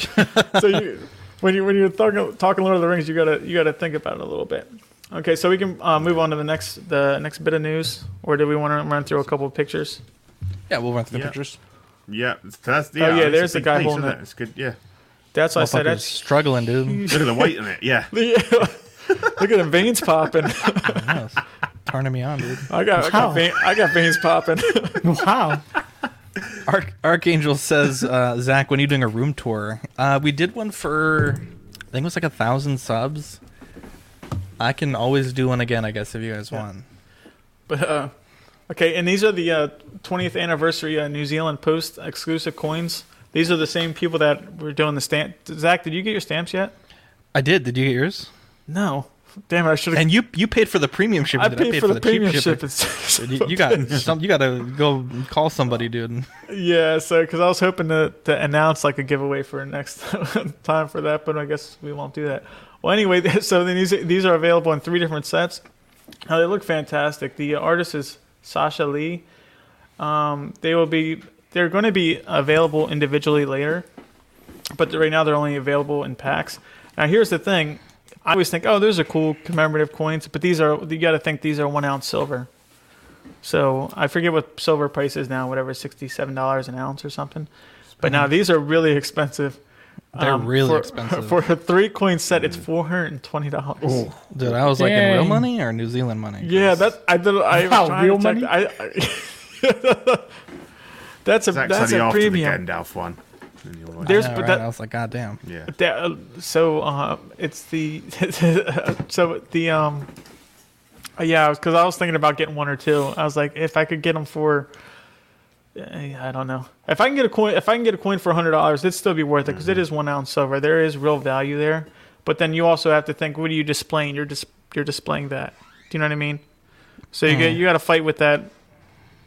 so you when you when you're talking talking Lord of the Rings, you gotta you gotta think about it a little bit. Okay, so we can uh, move on to the next the next bit of news, or do we want to run through a couple of pictures? Yeah, we'll run through the Yeah. pictures. Yeah, that's, Oh, yeah, it's a there's the big guy piece, holding isn't it. It's good. Yeah, That's why I said Motherfucker's that's struggling, dude. look at the weight in it. Yeah, yeah. Look at the veins popping. Turning me on, dude. I got I got, vein, I got veins popping. Wow. Arch- Archangel says, uh, Zach, when are you doing a room tour? Uh, we did one for, I think it was like a thousand subs. I can always do one again, I guess, if you guys Yeah. want. but uh, okay, and these are the uh, 20th anniversary uh, New Zealand Post exclusive coins. These are the same people that were doing the stamp. Zach, did you get your stamps yet? I did. Did you get yours? No. Damn it! I should have. And you you paid for the premium shipping. I dude. paid, for the, cheap premium shipping. shipping. You, you got some. You got to go call somebody, dude. yeah, so because I was hoping to, to announce like a giveaway for next time for that, but I guess we won't do that. Well, anyway, so then these these are available in three different sets. Now they look fantastic. The artist is Sasha Lee. Um, they will be they're going to be available individually later, but right now they're only available in packs. Now here's the thing. I always think, oh, those are cool commemorative coins, but these are you got to think these are one ounce silver. So I forget what silver price is now, whatever, sixty-seven dollars an ounce or something. But now these are really expensive. They're um, really for, expensive. For a three coin set, it's mm. four hundred and twenty dollars. Dude, I was like in real money or New Zealand money? Yeah, that I did. I Wow, real to check- money? I, I- That's a It's that's a after premium. the Gandalf one. And you're There's- I know, but right? that- I was like, God damn. yeah. That, uh, so uh, it's the so the um uh, yeah because I was thinking about getting one or two. I was like, if I could get them for, eh, I don't know, if I can get a coin, if I can get a coin for hundred dollars, it'd still be worth it because Mm-hmm. is one ounce silver. There is real value there, but then you also have to think, what are you displaying? You're dis- you're displaying that. Do you know what I mean? So you get Mhm. you got to fight with that.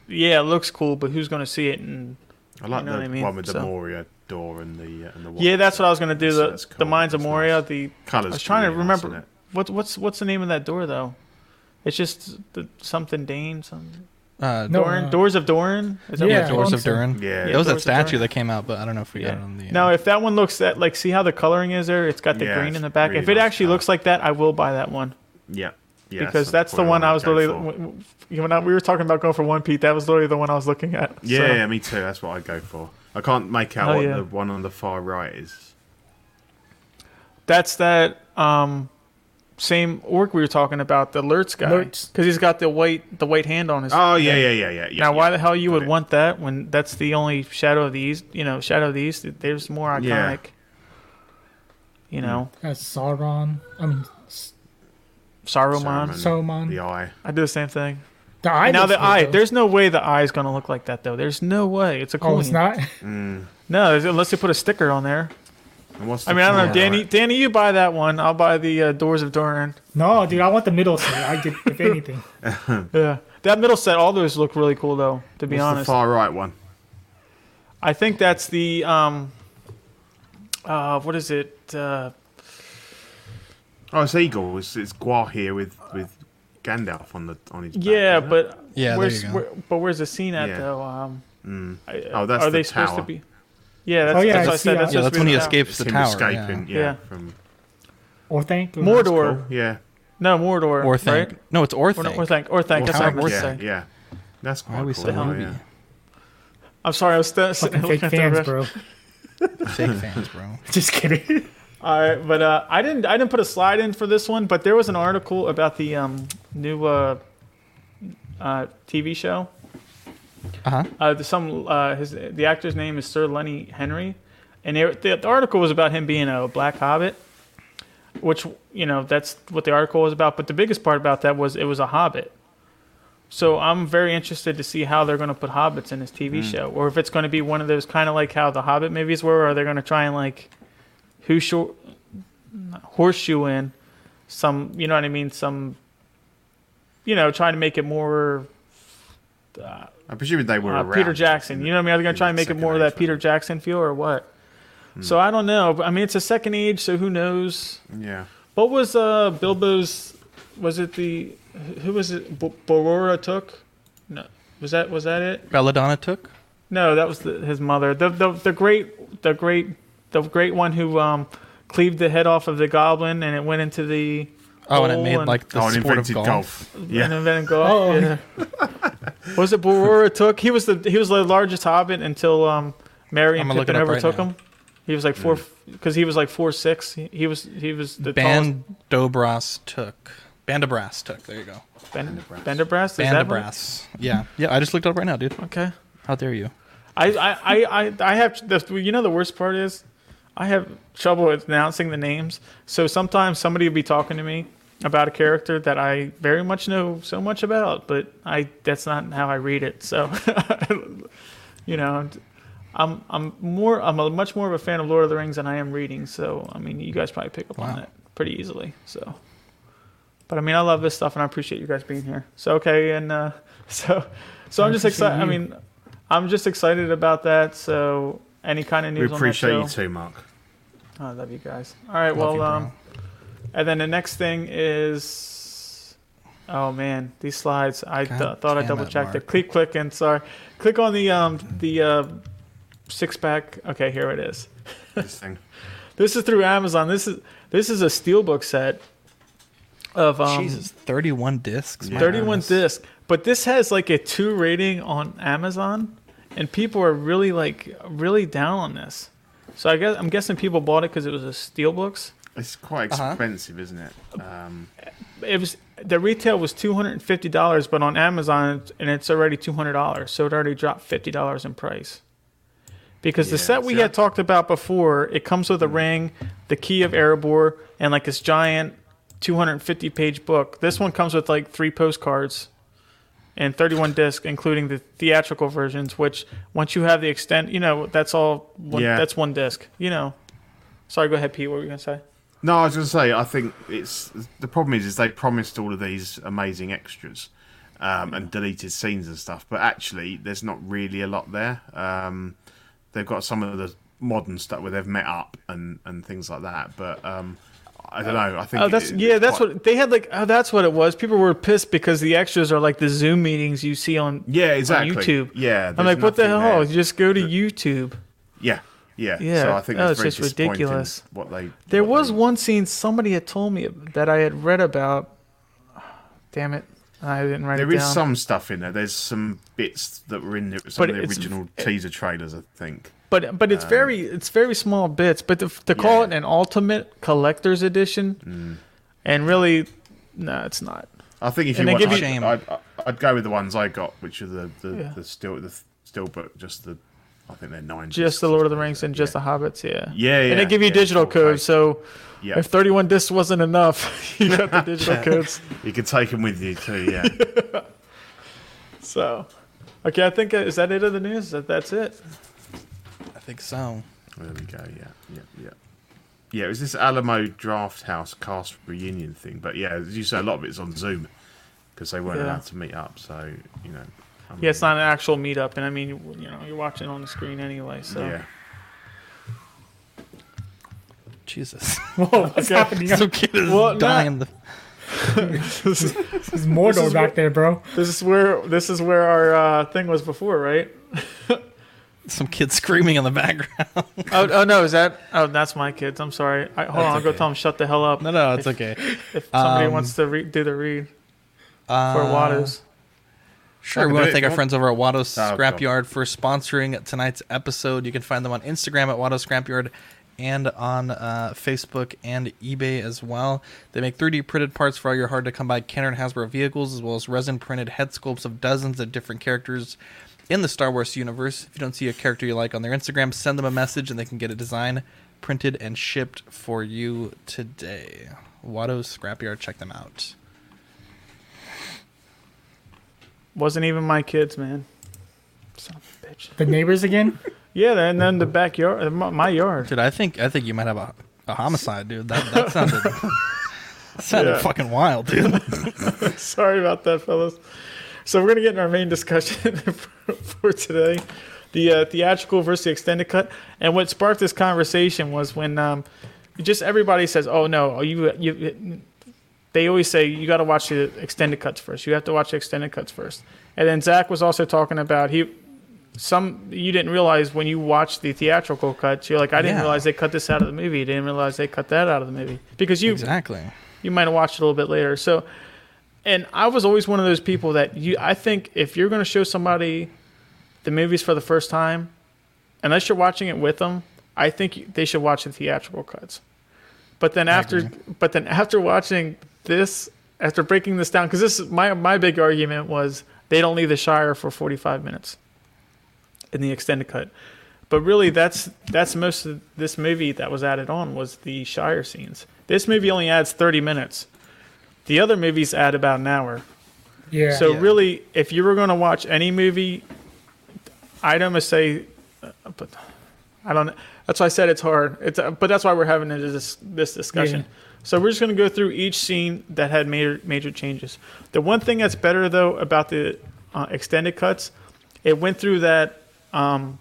Yeah, it looks cool, but who's going to see it? And I like know the what I mean? one with the So- Moria door and the uh, and the. yeah, that's what I was going to do. The that's the. Mines of That's Moria, nice. the Colours. I was trying to really nice, remember isn't what's what's what's the name of that door though? It's just the, something Dane, something Uh, No, Doran, uh, Doors of Doran. Is that Yeah, what Doors of Durin. it? Yeah. It was Doors a statue that came out, but I don't know if we got it on the. uh, Now, if that one looks that like, see how the coloring is there? It's got the Yeah, green in the back. really if it nice actually colour. looks like that, I will buy that one Yeah. Yeah. because that's the one I was literally. for. w- w- When I, we were talking about going for one Pete, that was literally the one I was looking at. Yeah, So, yeah, me too. That's what I go for. I can't make out Oh, what yeah. the one on the far right is. that's that um, same orc we were talking about, the Lurtz guy, because he's got the white the white hand on his. Oh yeah, yeah, yeah, yeah. yeah now, why the hell you would it. want that when that's the only Shadow of the East? You know, Shadow of the East. There's more iconic. Yeah. You know, Has Sauron. I mean, S- Saruman. Saruman. The eye. I do the same thing. The eye. now the good, eye, though. there's no way the eye is gonna look like that though. There's no way. It's a coin. Oh, it's not. Mm. No, unless they put a sticker on there. And what's I mean, I don't know, Danny. right? Danny, you buy that one. I'll buy the uh, Doors of Doran. No, dude, I want the middle set. I get if anything. Yeah, that middle set. All those look really cool though. To be What's honest, the far right one? I think that's the um. Uh, what is it? Uh, Oh, it's Eagle. It's, it's Gwaihir with with Gandalf on the on his. back, yeah, isn't it? but Yeah, where's where, but where's the scene at Yeah. though? Um, Mm. I- Oh, that's are the they supposed to be? Yeah, that's, Oh, yeah, that's I I said. That's yeah, that's when he escapes the tower. escaping. yeah. Yeah. Yeah. From Orthanc. Mordor. Cool, Yeah. No, Mordor. Or right? No, it's Or, Orthanc. no, Orthanc. Or thank. That's what I Tower meant to yeah, yeah. That's Why quite we cool. say oh, Hobby? yeah. I'm sorry. I was st- sitting Fucking there fake at fans, bro. Fake fans, bro. Just kidding. All right, but uh, I didn't. I didn't put a slide in for this one, but there was an article about the um, new uh, uh, TV show. Uh huh. Uh, the, some uh, his the actor's name is Sir Lenny Henry, and it, the, the article was about him being a black hobbit, which you know that's what the article was about. But the biggest part about that was it was a hobbit. So I'm very interested to see how they're going to put hobbits in this TV show, or if it's going to be one of those kind of like how the Hobbit movies were, or they're going to try and like who short horseshoe in some, you know what I mean, some, you know, trying to make it more I presume they were uh. Peter Jackson. in You know what I mean? Are they gonna try and make it more of that age, Peter Jackson feel or what? So I don't know. But, I mean, it's a second age, so who knows? Yeah. What was uh, Bilbo's? Was it the who was it? B- Borora took? No, was that was that it? Belladonna took. No, that was the, his mother. The, the the great the great the great one who um cleaved the head off of the goblin and it went into the Oh, and it hole made like the oh, sport of invented golf. golf. and Yeah. invented golf. Oh. Yeah. was it Borora took? He was the he was the largest hobbit until um Merry and I'm gonna Pippin it right overtook now. him. He was like four because he was like four six. He, he was he was the tallest. Bandobras took. Bandabras took. There you go. Ben, Benderbrast. Is that right? Bandabras. Yeah. Yeah. I just looked it up right now, dude. Okay. How dare you? I, I, I, I, I have the you know the worst part is I have trouble with announcing the names. So sometimes somebody will be talking to me about a character that I very much know so much about, but I that's not how I read it. So you know, I'm I'm more I'm a much more of a fan of Lord of the Rings than I am reading. So I mean, you guys probably pick up on Wow. it pretty easily. So. But I mean, I love this stuff, and I appreciate you guys being here. So okay, and uh, so so I I'm just excited. I mean, I'm just excited about that. So any kind of We news appreciate on you that show? too, Mark. Oh, I love you guys. All right, Love well, you, um, and then the next thing is, oh man, these slides. I th- thought I double checked it. Click, click, and sorry, click on the um the uh, six pack. Okay, here it is. This thing. This is through Amazon. This is this is a steelbook set of um, Jesus, 31 discs. 31 goodness. disc but this has like a 2 rating on amazon and people are really like really down on this so i guess i'm guessing people bought it because it was a steelbooks It's quite Uh-huh. expensive, isn't it? Um, it was the retail was two hundred and fifty dollars, but on Amazon and it's already two hundred dollars, so it already dropped fifty dollars in price. Because the set we see, had I- talked about before, it comes with a ring, the key of Erebor, and like this giant two hundred and fifty page book. This one comes with like three postcards and thirty one discs, including the theatrical versions. Which once you have the extent, you know that's all. One, Yeah. that's one disc. You know. Sorry, go ahead, Pete. What were you gonna say? No, I was going to say, I think it's the problem is, is they promised all of these amazing extras um, and deleted scenes and stuff, but actually, there's not really a lot there. Um, they've got some of the modern stuff where they've met up and, and things like that, but um, I don't know. I think Oh, that's it- yeah. That's quite- what they had. Like, oh, that's what it was. People were pissed because the extras are like the Zoom meetings you see on Yeah, exactly. YouTube. Yeah, I'm like, what the hell? You just go to YouTube. Yeah, yeah, Yeah. So I think Oh, it's, it's just ridiculous. What they There what was they- one scene somebody had told me that I had read about. Damn it, I didn't write There it is down. some stuff in there. There's some bits that were in the, some But of the original teaser trailers, I think. but but it's very it's very small bits. But to, to call Yeah. it an ultimate collector's edition, Mm. and really, no, it's not. I think if And you want, give I'd, you- Shame. I'd, I'd, I'd go with the ones I got, which are the the, Yeah. the still the still book, just the I think they're nine. Just the Lord of the Rings and just yeah. the Hobbits. Yeah. yeah, yeah, and they give you yeah, digital codes, so Yeah, if 31 discs wasn't enough, you got the digital codes. you can take them with you too. Yeah, So, okay, I think uh, is that it of the news? That that's it. I think so. there we go. Yeah, yeah, yeah. Yeah, it was this Alamo Drafthouse cast reunion thing, but yeah, as you say, a lot of it's on Zoom because they weren't Yeah. allowed to meet up. So you know, I Yeah, it's not an actual meetup, and I mean, you, you know, you're watching on the screen anyway. So, Yeah, Jesus. Whoa, what's happening? Some kid is Well, dying. The, this, is, There's Mordor This is back what- there, bro. this is where this is where our uh, thing was before, right? some kid screaming in the background. Oh, oh no, is that? Oh, that's my kids. I'm sorry. I, hold on, I'll go tell them shut the hell up. no, no, it's okay. If somebody Um, wants to re- do the read for Uh, Watto's. Sure, we want to thank our friends over at Watto's Oh, Scrapyard for sponsoring tonight's episode. You can find them on Instagram at Watto's Scrapyard and on uh, Facebook and eBay as well. They make 3D printed parts for all your hard to come by Kenner and Hasbro vehicles, as well as resin printed head sculpts of dozens of different characters in the Star Wars universe. If you don't see a character you like on their Instagram, send them a message and they can get a design printed and shipped for you today. Watto's Scrapyard, check them out. Wasn't even my kids, man. Son of a bitch. The neighbors again? Yeah, and then the backyard, uh, my my yard. Dude, I think I think you might have a, a homicide, dude. That that sounded that sounded Yeah. fucking wild, dude. Sorry about that, fellas. So we're gonna get in our main discussion for, for today, the uh, theatrical versus the extended cut. And what sparked this conversation was when um, just everybody says, "Oh no, oh, you you." They always say you got to watch the extended cuts first. You have to watch the extended cuts first. And then Zach was also talking about he some you didn't realize when you watch the theatrical cuts. You're like, I didn't Yeah. realize they cut this out of the movie. I didn't realize they cut that out of the movie because you exactly. you might have watched it a little bit later. So, and I was always one of those people that you. I think if you're going to show somebody the movies for the first time, unless you're watching it with them, I think they should watch the theatrical cuts. But then after, but then after watching this, after breaking this down, because this is my my big argument was they don't leave the Shire for 45 minutes in the extended cut. But really, that's that's most of this movie that was added on was the Shire scenes. This movie only adds 30 minutes. The other movies add about an hour. Yeah. So Yeah. really, if you were going to watch any movie, I'd almost say, uh, but I don't. That's why I said it's hard. It's uh, but that's why we're having this this discussion. Yeah. So we're just going to go through each scene that had major major changes. The one thing that's better though about the uh, extended cuts, it went through that, um,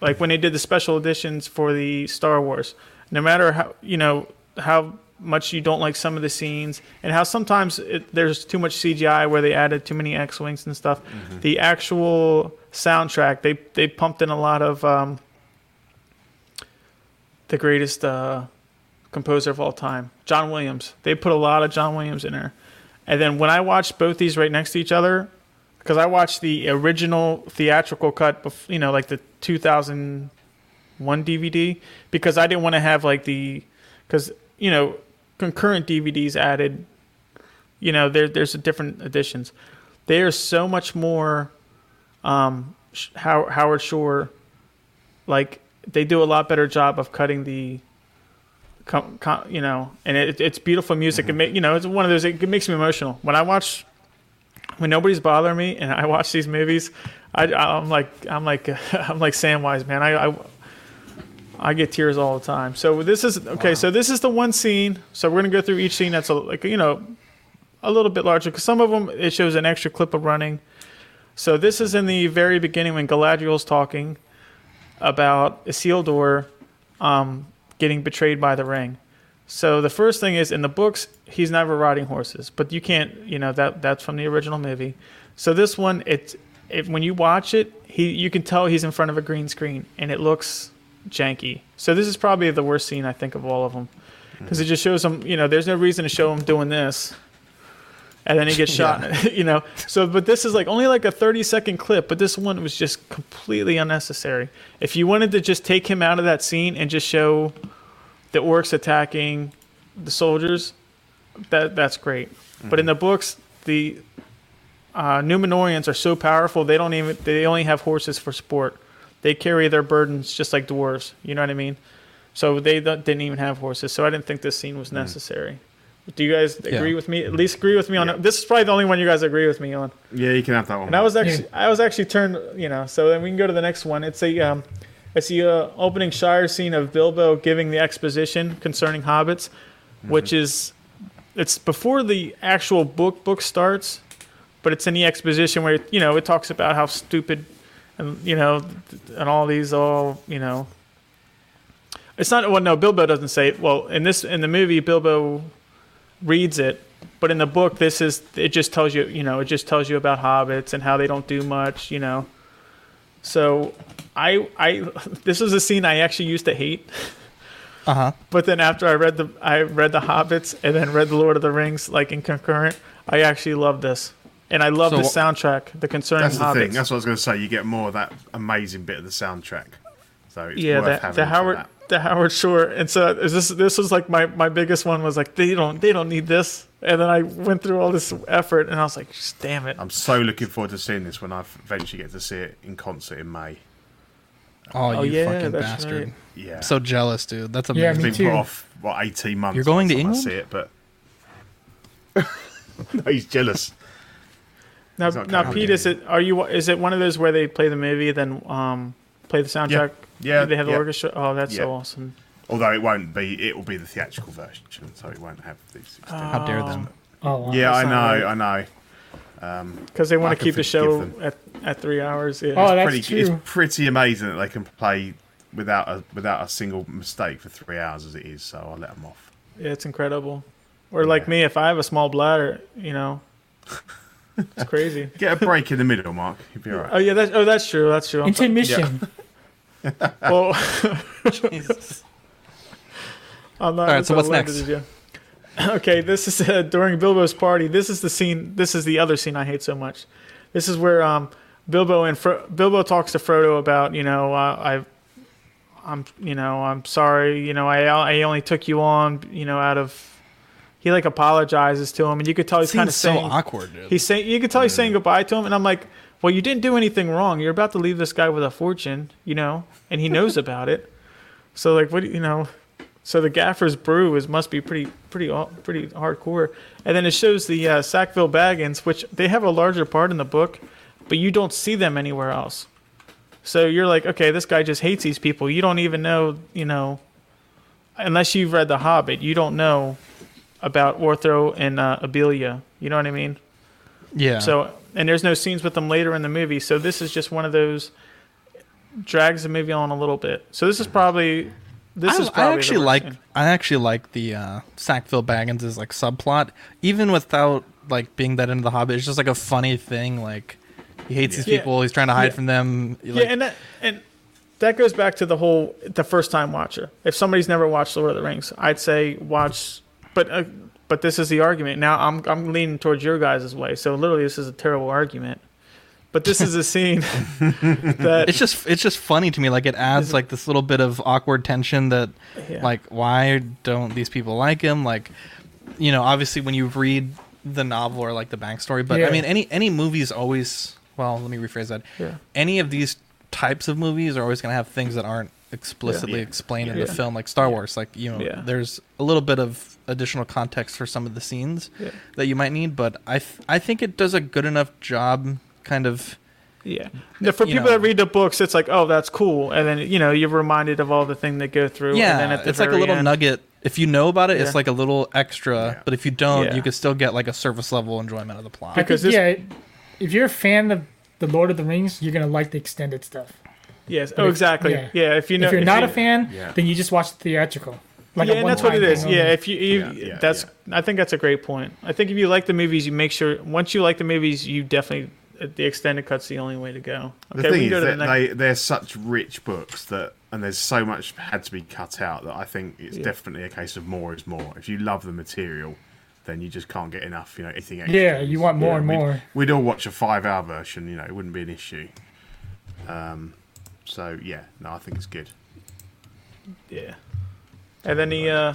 like when they did the special editions for the Star Wars. No matter how you know how much you don't like some of the scenes, and how sometimes it, there's too much CGI where they added too many X wings and stuff. The actual soundtrack they they pumped in a lot of um, the greatest uh, composer of all time, John Williams. They put a lot of John Williams in there. And then when I watched both these right next to each other, because I watched the original theatrical cut, you know, like the 2001 DVD, because I didn't want to have like the, because you know, concurrent DVDs added You know, there there's different editions. They are so much more. Um, Howard Shore, like they do a lot better job of cutting the. Com, com, you know, and it, it's beautiful music. It make you know, it's one of those. It, makes me emotional when I watch. When nobody's bothering me, and I watch these movies, I, I'm like, I'm like, I'm like Samwise, man. I, I I get tears all the time. So this is okay. So this is the one scene. So we're gonna go through each scene that's a, like you know a little bit larger because some of them it shows an extra clip of running. So this is in the very beginning when Galadriel's talking about Isildur um, getting betrayed by the ring. So the first thing is in the books he's never riding horses, but you can't you know that that's from the original movie. So this one it's it, when you watch it he you can tell he's in front of a green screen and it looks janky. So this is probably the worst scene I think of all of them because it just shows him. You know, there's no reason to show him doing this, and then he gets shot. you know, so but this is like only like a 30 second clip, but this one was just completely unnecessary. If you wanted to just take him out of that scene and just show the orcs attacking the soldiers, that that's great. But in the books, the uh, Númenóreans are so powerful they don't even they only have horses for sport. They carry their burdens just like dwarves. You know what I mean? So they th- didn't even have horses. So I didn't think this scene was necessary. Do you guys agree Yeah. with me? At least agree with me on Yeah. it. This is probably the only one you guys agree with me on. Yeah, you can have that one. And I was actually I was actually turned, you know. So then we can go to the next one. It's a um, it's the uh, opening Shire scene of Bilbo giving the exposition concerning hobbits, which is it's before the actual book book starts, but it's in the exposition where you know it talks about how stupid and you know and all these all you know. It's not well no Bilbo doesn't say it. Well in this in the movie Bilbo reads it but in the book this is it just tells you you know it just tells you about hobbits and how they don't do much you know so i i this was a scene i actually used to hate Uh huh. but then after i read the i read the hobbits and then read the lord of the rings like in concurrent i actually love this and i love So the what- soundtrack the concerning That's the hobbits thing. That's what I was going to say. You get more of that amazing bit of the soundtrack. So it's yeah, worth the, having the Howard that. The Howard Shore, and so is this this was like my, my biggest one was like they don't they don't need this, and then I went through all this effort, and I was like, damn it, I'm so looking forward to seeing this when I eventually get to see it in concert in May. Oh, Oh, you yeah, fucking bastard! right. Yeah. I'm so jealous, dude. That's Yeah, amazing. me It's been too. put off what 18 months. You're going to the time I see it, but no, he's jealous. Now, He's now, coming Pete, is it are you is it one of those where they play the movie then um play the soundtrack? Yeah, they have the yeah. orchestra. Oh, that's Yeah. so awesome. Although it won't be, it will be the theatrical version, so it won't have these. extended- oh. How dare them? Oh, wow. yeah, I know, right. I know. Um, because they want to keep the show at, at three hours. Yeah. Oh, that's pretty, true. It's pretty amazing that they can play without a without a single mistake for three hours as it is. So I'll let them off. yeah, it's incredible. Or like me, if I have a small bladder, you know, it's crazy. Get a break in the middle, Mark. You'll be oh, all right. Oh yeah, that's oh that's true. That's true. I'm so- Intermission. well, I'm not. All right, so what's next? Okay, this is uh, during Bilbo's party. This is the scene. This is the other scene I hate so much. This is where um, Bilbo and Fro- Bilbo talks to Frodo about you know uh, I, I'm you know I'm sorry you know I I only took you on you know out of. He like apologizes to him, and you could tell he's kind of so saying awkward, dude. He's saying you could tell he's saying goodbye to him, and I'm like, well, you didn't do anything wrong. You're about to leave this guy with a fortune, you know, and he knows about it. So like, what do you you know? So the Gaffer's brew is must be pretty pretty aw- pretty hardcore. And then it shows the uh, Sackville Baggins, which they have a larger part in the book, but you don't see them anywhere else. So you're like, okay, this guy just hates these people. You don't even know, you know, unless you've read The Hobbit, you don't know about Otho and uh, Lobelia. You know what I mean? yeah. So, and there's no scenes with them later in the movie. So this is just one of those drags the movie on a little bit. So this is probably this I, is probably I actually like scene. I actually like the uh, Sackville Baggins' like subplot, even without like being that into the Hobbit. It's just like a funny thing. Like he hates these Yeah. people. He's trying to hide Yeah. from them. yeah, and that and that goes back to the whole the first time watcher. If somebody's never watched Lord of the Rings, I'd say watch. But uh, but this is the argument. Now I'm I'm leaning towards your guys' way. So literally, this is a terrible argument. But this is a scene that it's just it's just funny to me. Like it adds like this little bit of awkward tension that yeah. like why don't these people like him? Like you know, obviously when you read the novel or like the backstory. But Yeah. I mean, any any movies always. Well, let me rephrase that. Yeah. Any of these types of movies are always going to have things that aren't explicitly Yeah. explained in Yeah. the film, like Star Wars. Like you know, Yeah. there's a little bit of additional context for some of the scenes Yeah. that you might need, but I th- I think it does a good enough job, kind of. Yeah. Now, for people know. that read the books, it's like, oh, that's cool, and then you know you're reminded of all the thing they go through. Yeah, and then at the it's like a little end- nugget. If you know about it, Yeah. it's like a little extra. Yeah. But if you don't, Yeah. you could still get like a surface level enjoyment of the plot. Because think, this- yeah, if you're a fan of the Lord of the Rings, you're gonna like the extended stuff. Yes. But Oh, if- exactly. yeah. Yeah. If you know, if you're if not you- a fan, Yeah. then you just watch the theatrical. Like yeah, a and that's what it one-time is. thing Yeah, if you, you Yeah, yeah, that's, I think that's a great point. I think if you like the movies, you make sure once you like the movies, you definitely the extended cut's the only way to go. The Okay, thing we is can go to the that next. they they're such rich books that, and there's so much had to be cut out that I think it's Yeah. definitely a case of more is more. If you love the material, then you just can't get enough. You know, anything extra. yeah, you want more Yeah, and we'd- more. We'd all watch a five-hour version. You know, it wouldn't be an issue. Um, so yeah, no, I think it's good. Yeah. And then the uh,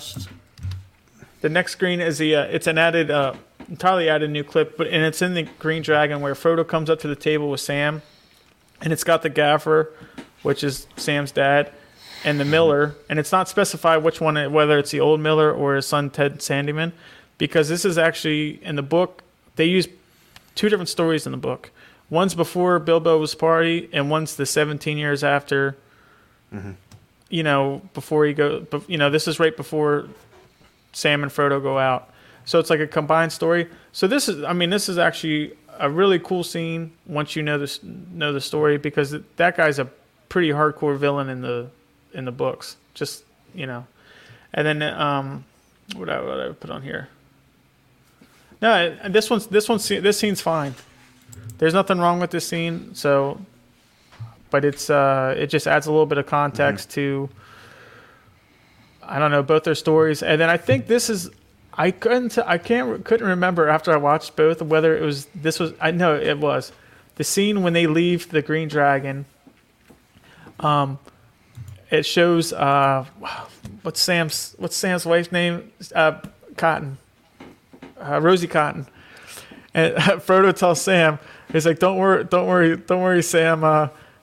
the next screen is the uh, it's an added uh, entirely added new clip, but and it's in the Green Dragon where Frodo comes up to the table with Sam, and it's got the Gaffer, which is Sam's dad, and the Miller, and it's not specified which one, whether it's the old Miller or his son Ted Sandyman, because this is actually in the book they use two different stories in the book. One's before Bilbo's party, and one's the 17 years after you know, before he go, you know, this is right before Sam and Frodo go out. So it's like a combined story. So this is, I mean, this is actually a really cool scene once you know this, know the story because that guy's a pretty hardcore villain in the in the books. Just you know, and then um, what I what I put on here. No, this one's this one's this scene's fine. There's nothing wrong with this scene. So but it's uh, it just adds a little bit of context to I don't know both their stories, and then I think this is I couldn't I can't couldn't remember after I watched both whether it was this was I know it was the scene when they leave the Green Dragon. Um, it shows uh, what's Sam's what's Sam's wife's name? Uh, Cotton, uh, Rosie Cotton, and Frodo tells Sam, he's like, "Don't worry, don't worry, don't worry, Sam.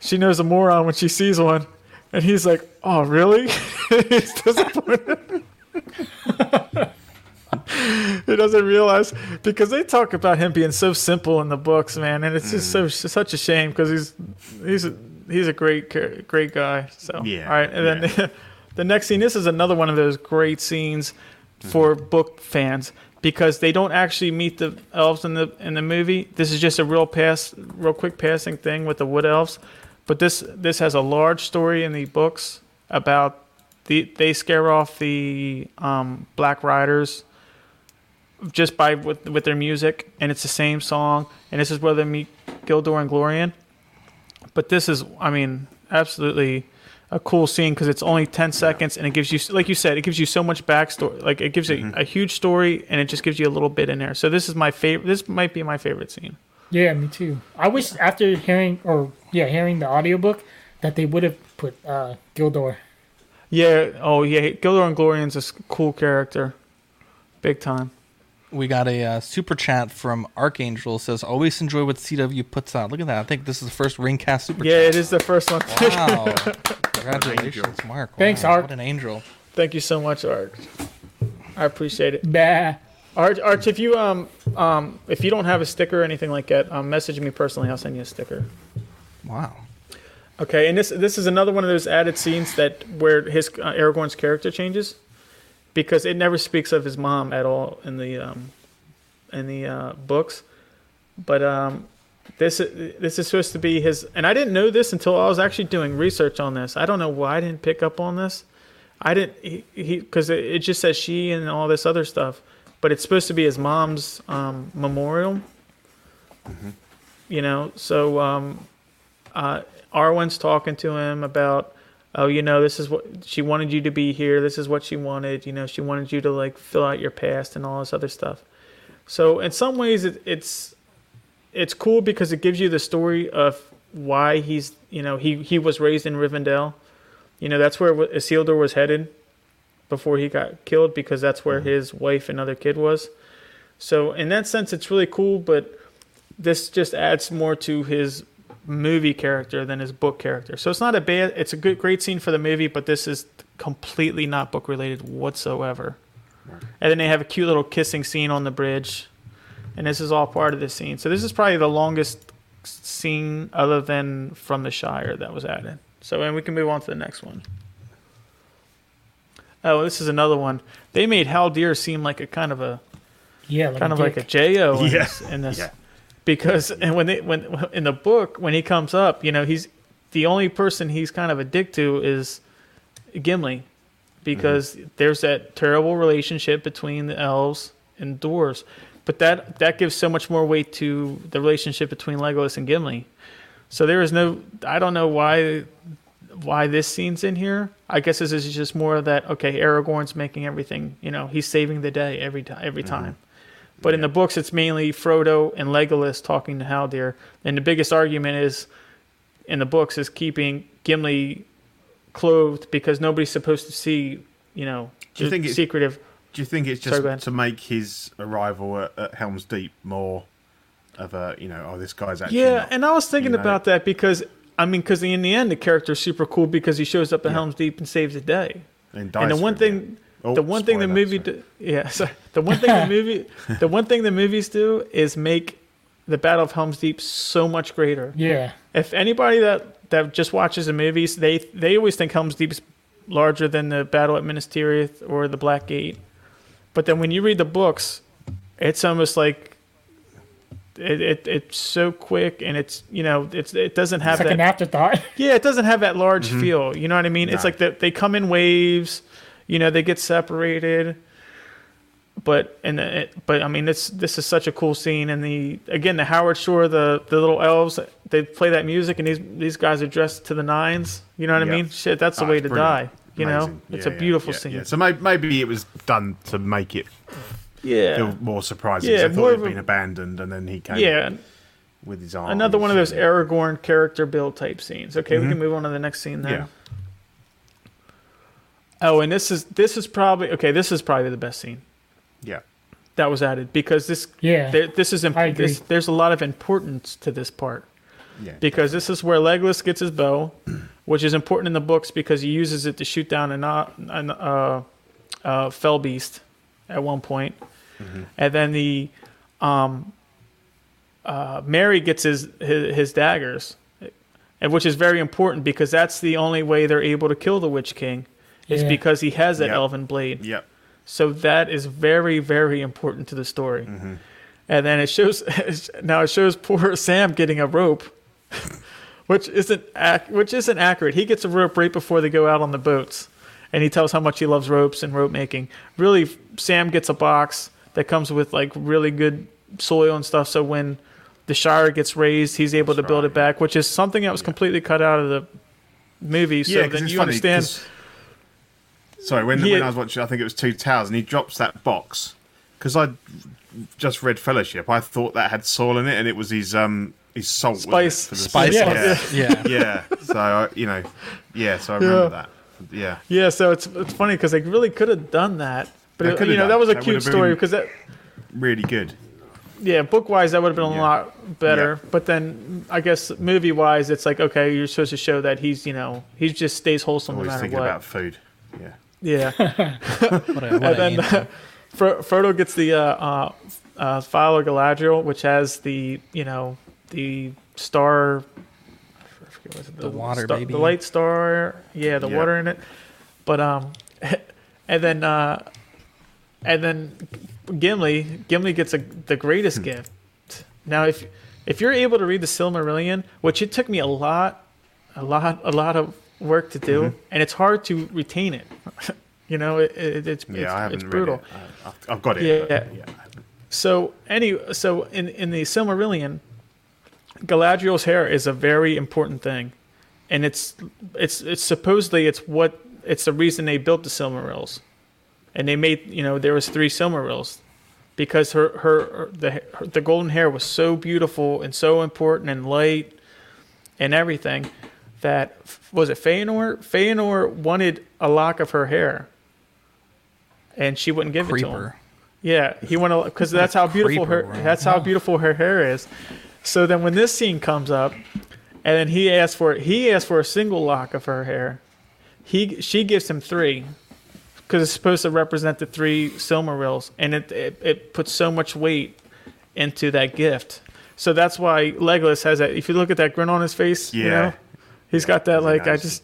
She knows a moron when she sees one." And he's like, "Oh, really?" he's disappointed. he doesn't realize because they talk about him being so simple in the books, man, and it's just so mm. such a shame because he's he's a, he's a great great guy. So Yeah, all right, and then the next scene. This is another one of those great scenes for mm-hmm. book fans because they don't actually meet the elves in the in the movie. This is just a real pass, real quick passing thing with the wood elves. But this this has a large story in the books about the they scare off the um, Black Riders just by with with their music, and it's the same song, and this is where they meet Gildor Inglorion. But this is, I mean, absolutely a cool scene because it's only 10 seconds and it gives you like you said it gives you so much backstory like it gives a, a huge story and it just gives you a little bit in there. So this is my favorite this might be my favorite scene Yeah, me too. I wish after hearing or yeah, hearing the audiobook that they would have put uh Gildor. yeah oh yeah Gildor Inglorion's a cool character big time We got a uh, super chat from Archangel says, "Always enjoy what CW puts out." Look at that! I think this is the first Ringcast super yeah chat. it is the first one Wow! Congratulations, Mark. Thanks, wow, Ark. What an angel. thank you so much Art I appreciate it Bah. Arch, Arch if you um um if you don't have a sticker or anything like that um message me personally I'll send you a sticker Wow. Okay, and this this is another one of those added scenes that where his uh, Aragorn's character changes, because it never speaks of his mom at all in the um, in the uh, books, but um, this this is supposed to be his, and I didn't know this until I was actually doing research on this. I don't know why I didn't pick up on this. I didn't he because it, it just says she and all this other stuff, but it's supposed to be his mom's um, memorial. You know, so um, uh, Arwen's talking to him about, oh, you know, this is what she wanted you to be here. This is what she wanted. You know, she wanted you to like fill out your past and all this other stuff. So in some ways, it, it's it's cool because it gives you the story of why he's you know he he was raised in Rivendell. You know, that's where Isildur was headed before he got killed because that's where mm-hmm. his wife and other kid was. So in that sense, it's really cool. But this just adds more to his movie character than his book character. So it's not a bad. It's a good, great scene for the movie, but this is completely not book related whatsoever. And then they have a cute little kissing scene on the bridge, and this is all part of the scene. So this is probably the longest scene other than from the Shire that was added. So and we can move on to the next one. Oh, this is another one. They made Haldir seem like a kind of a Yeah, like kind a of like a. Jo in Yeah. this, in this Yeah. because and when they when in the book when he comes up, you know, he's the only person he's kind of a dick to is Gimli because mm-hmm. there's that terrible relationship between the elves and dwarves. But that that gives so much more weight to the relationship between Legolas and Gimli. So there is no I don't know why why this scene's in here. I guess this is just more of that okay, Aragorn's making everything, you know, he's saving the day every time every mm-hmm. time. But in the books, it's mainly Frodo and Legolas talking to Haldir, and the biggest argument is in the books is keeping Gimli clothed because nobody's supposed to see, you know, Do you think it's- secretive. Do you think it's just ahead. to make his arrival at, at Helm's Deep more of a, you know, oh, this guy's actually Yeah, not- and I was thinking you know. about that because I mean, because in the end, the character is super cool because he shows up at Yeah. Helm's Deep and saves the day. and, dies and the one thing. Oh, the one thing the movie, sorry. do, yeah, sorry, the one thing the movie, the one thing the movies do is make the Battle of Helm's Deep so much greater. Yeah, If anybody that that just watches the movies, they they always think Helm's Deep's larger than the Battle at Minas Tirith or the Black Gate, but then when you read the books, it's almost like it, it it's so quick and it's you know it's it doesn't have it's like that an afterthought. yeah, it doesn't have that large mm-hmm. feel. You know what I mean? It's like that they come in waves. You know, they get separated. But and uh, it, but I mean, this this is such a cool scene. And the again, the Howard Shore, the the little elves, they play that music, and these these guys are dressed to the nines. You know what Yeah. I mean? Shit, that's the Oh, way to brilliant. die. You Amazing. know, it's Yeah, a beautiful yeah, scene. yeah. So may- maybe it was done to make it Yeah, feel more surprising. Yeah, Yeah, I thought more it of had a- been abandoned, and then he came yeah. with his arm. Another one of those Aragorn character build type scenes. Okay, we can move on to the next scene then. Yeah. Oh, and this is this is probably okay. This is probably the best scene. Yeah. that was added because this Yeah. there, this is imp- I agree. this, there's a lot of importance to this part Yeah. because this is where Legolas gets his bow, which is important in the books because he uses it to shoot down an, uh, an uh, uh, fell beast at one point, and then the um, uh, Merry gets his, his his daggers, and which is very important because that's the only way they're able to kill the Witch King, is Yeah. because he has that Yep. elven blade. Yep. So that is very, very important to the story. And then it shows now it shows poor Sam getting a rope, which isn't ac- which isn't accurate. He gets a rope right before they go out on the boats, and he tells how much he loves ropes and rope making. Really, Sam gets a box that comes with like really good soil and stuff. So when the Shire gets razed, he's able to build right, it back, which is something that was completely cut out of the movie. So yeah, 'cause then it's you funny, understand. 'cause- Sorry, when, Yeah. when I was watching, I think it was Two Towers, and he drops that box because I just read Fellowship. I thought that had soil in it, and it was his um his salt wasn't it, Spice. for the Spice. Yeah. Yeah. Yeah, yeah. So I, you know, yeah. So I remember Yeah. that. Yeah, Yeah, so it's it's funny because they really could have done that, but it- you know done. that was a That cute story because that really good. yeah book wise that would have been a Yeah. lot better, but then I guess movie wise it's like okay you're supposed to show that he's you know he just stays wholesome no Always matter thinking what. about food. Yeah, Yeah, What a, what and then angel. Fro- Frodo gets the uh, uh, uh, Phial of Galadriel, which has the you know the star. I forget what it- The water, star- baby. the light star. Yeah, the Yeah. water in it. But um, and then uh, and then Gimli Gimli gets a the greatest gift. Now, if if you're able to read the Silmarillion, which it took me a lot, a lot, a lot of work to do, and it's hard to retain it. you know, it, it, it's yeah. it's, I haven't it's read brutal. it. I- I've, I've got it. Yeah. but, yeah. So any so in in the Silmarillion, Galadriel's hair is a very important thing, and it's it's it's supposedly it's what it's the reason they built the Silmarils, and they made you know there was three Silmarils, because her her, the her, the golden hair was so beautiful and so important and light, and everything, that was it Feanor Feanor wanted a lock of her hair, and she wouldn't give it to him. Creeper. Yeah, he went because that's how beautiful creeper, her that's how beautiful her hair is. So then when this scene comes up, and then he asks for he asks for a single lock of her hair, he she gives him three because it's supposed to represent the three Silmarils, and it, it it puts so much weight into that gift. So that's why Legolas has that. If you look at that grin on his face, you Yeah. know, he's got that like I just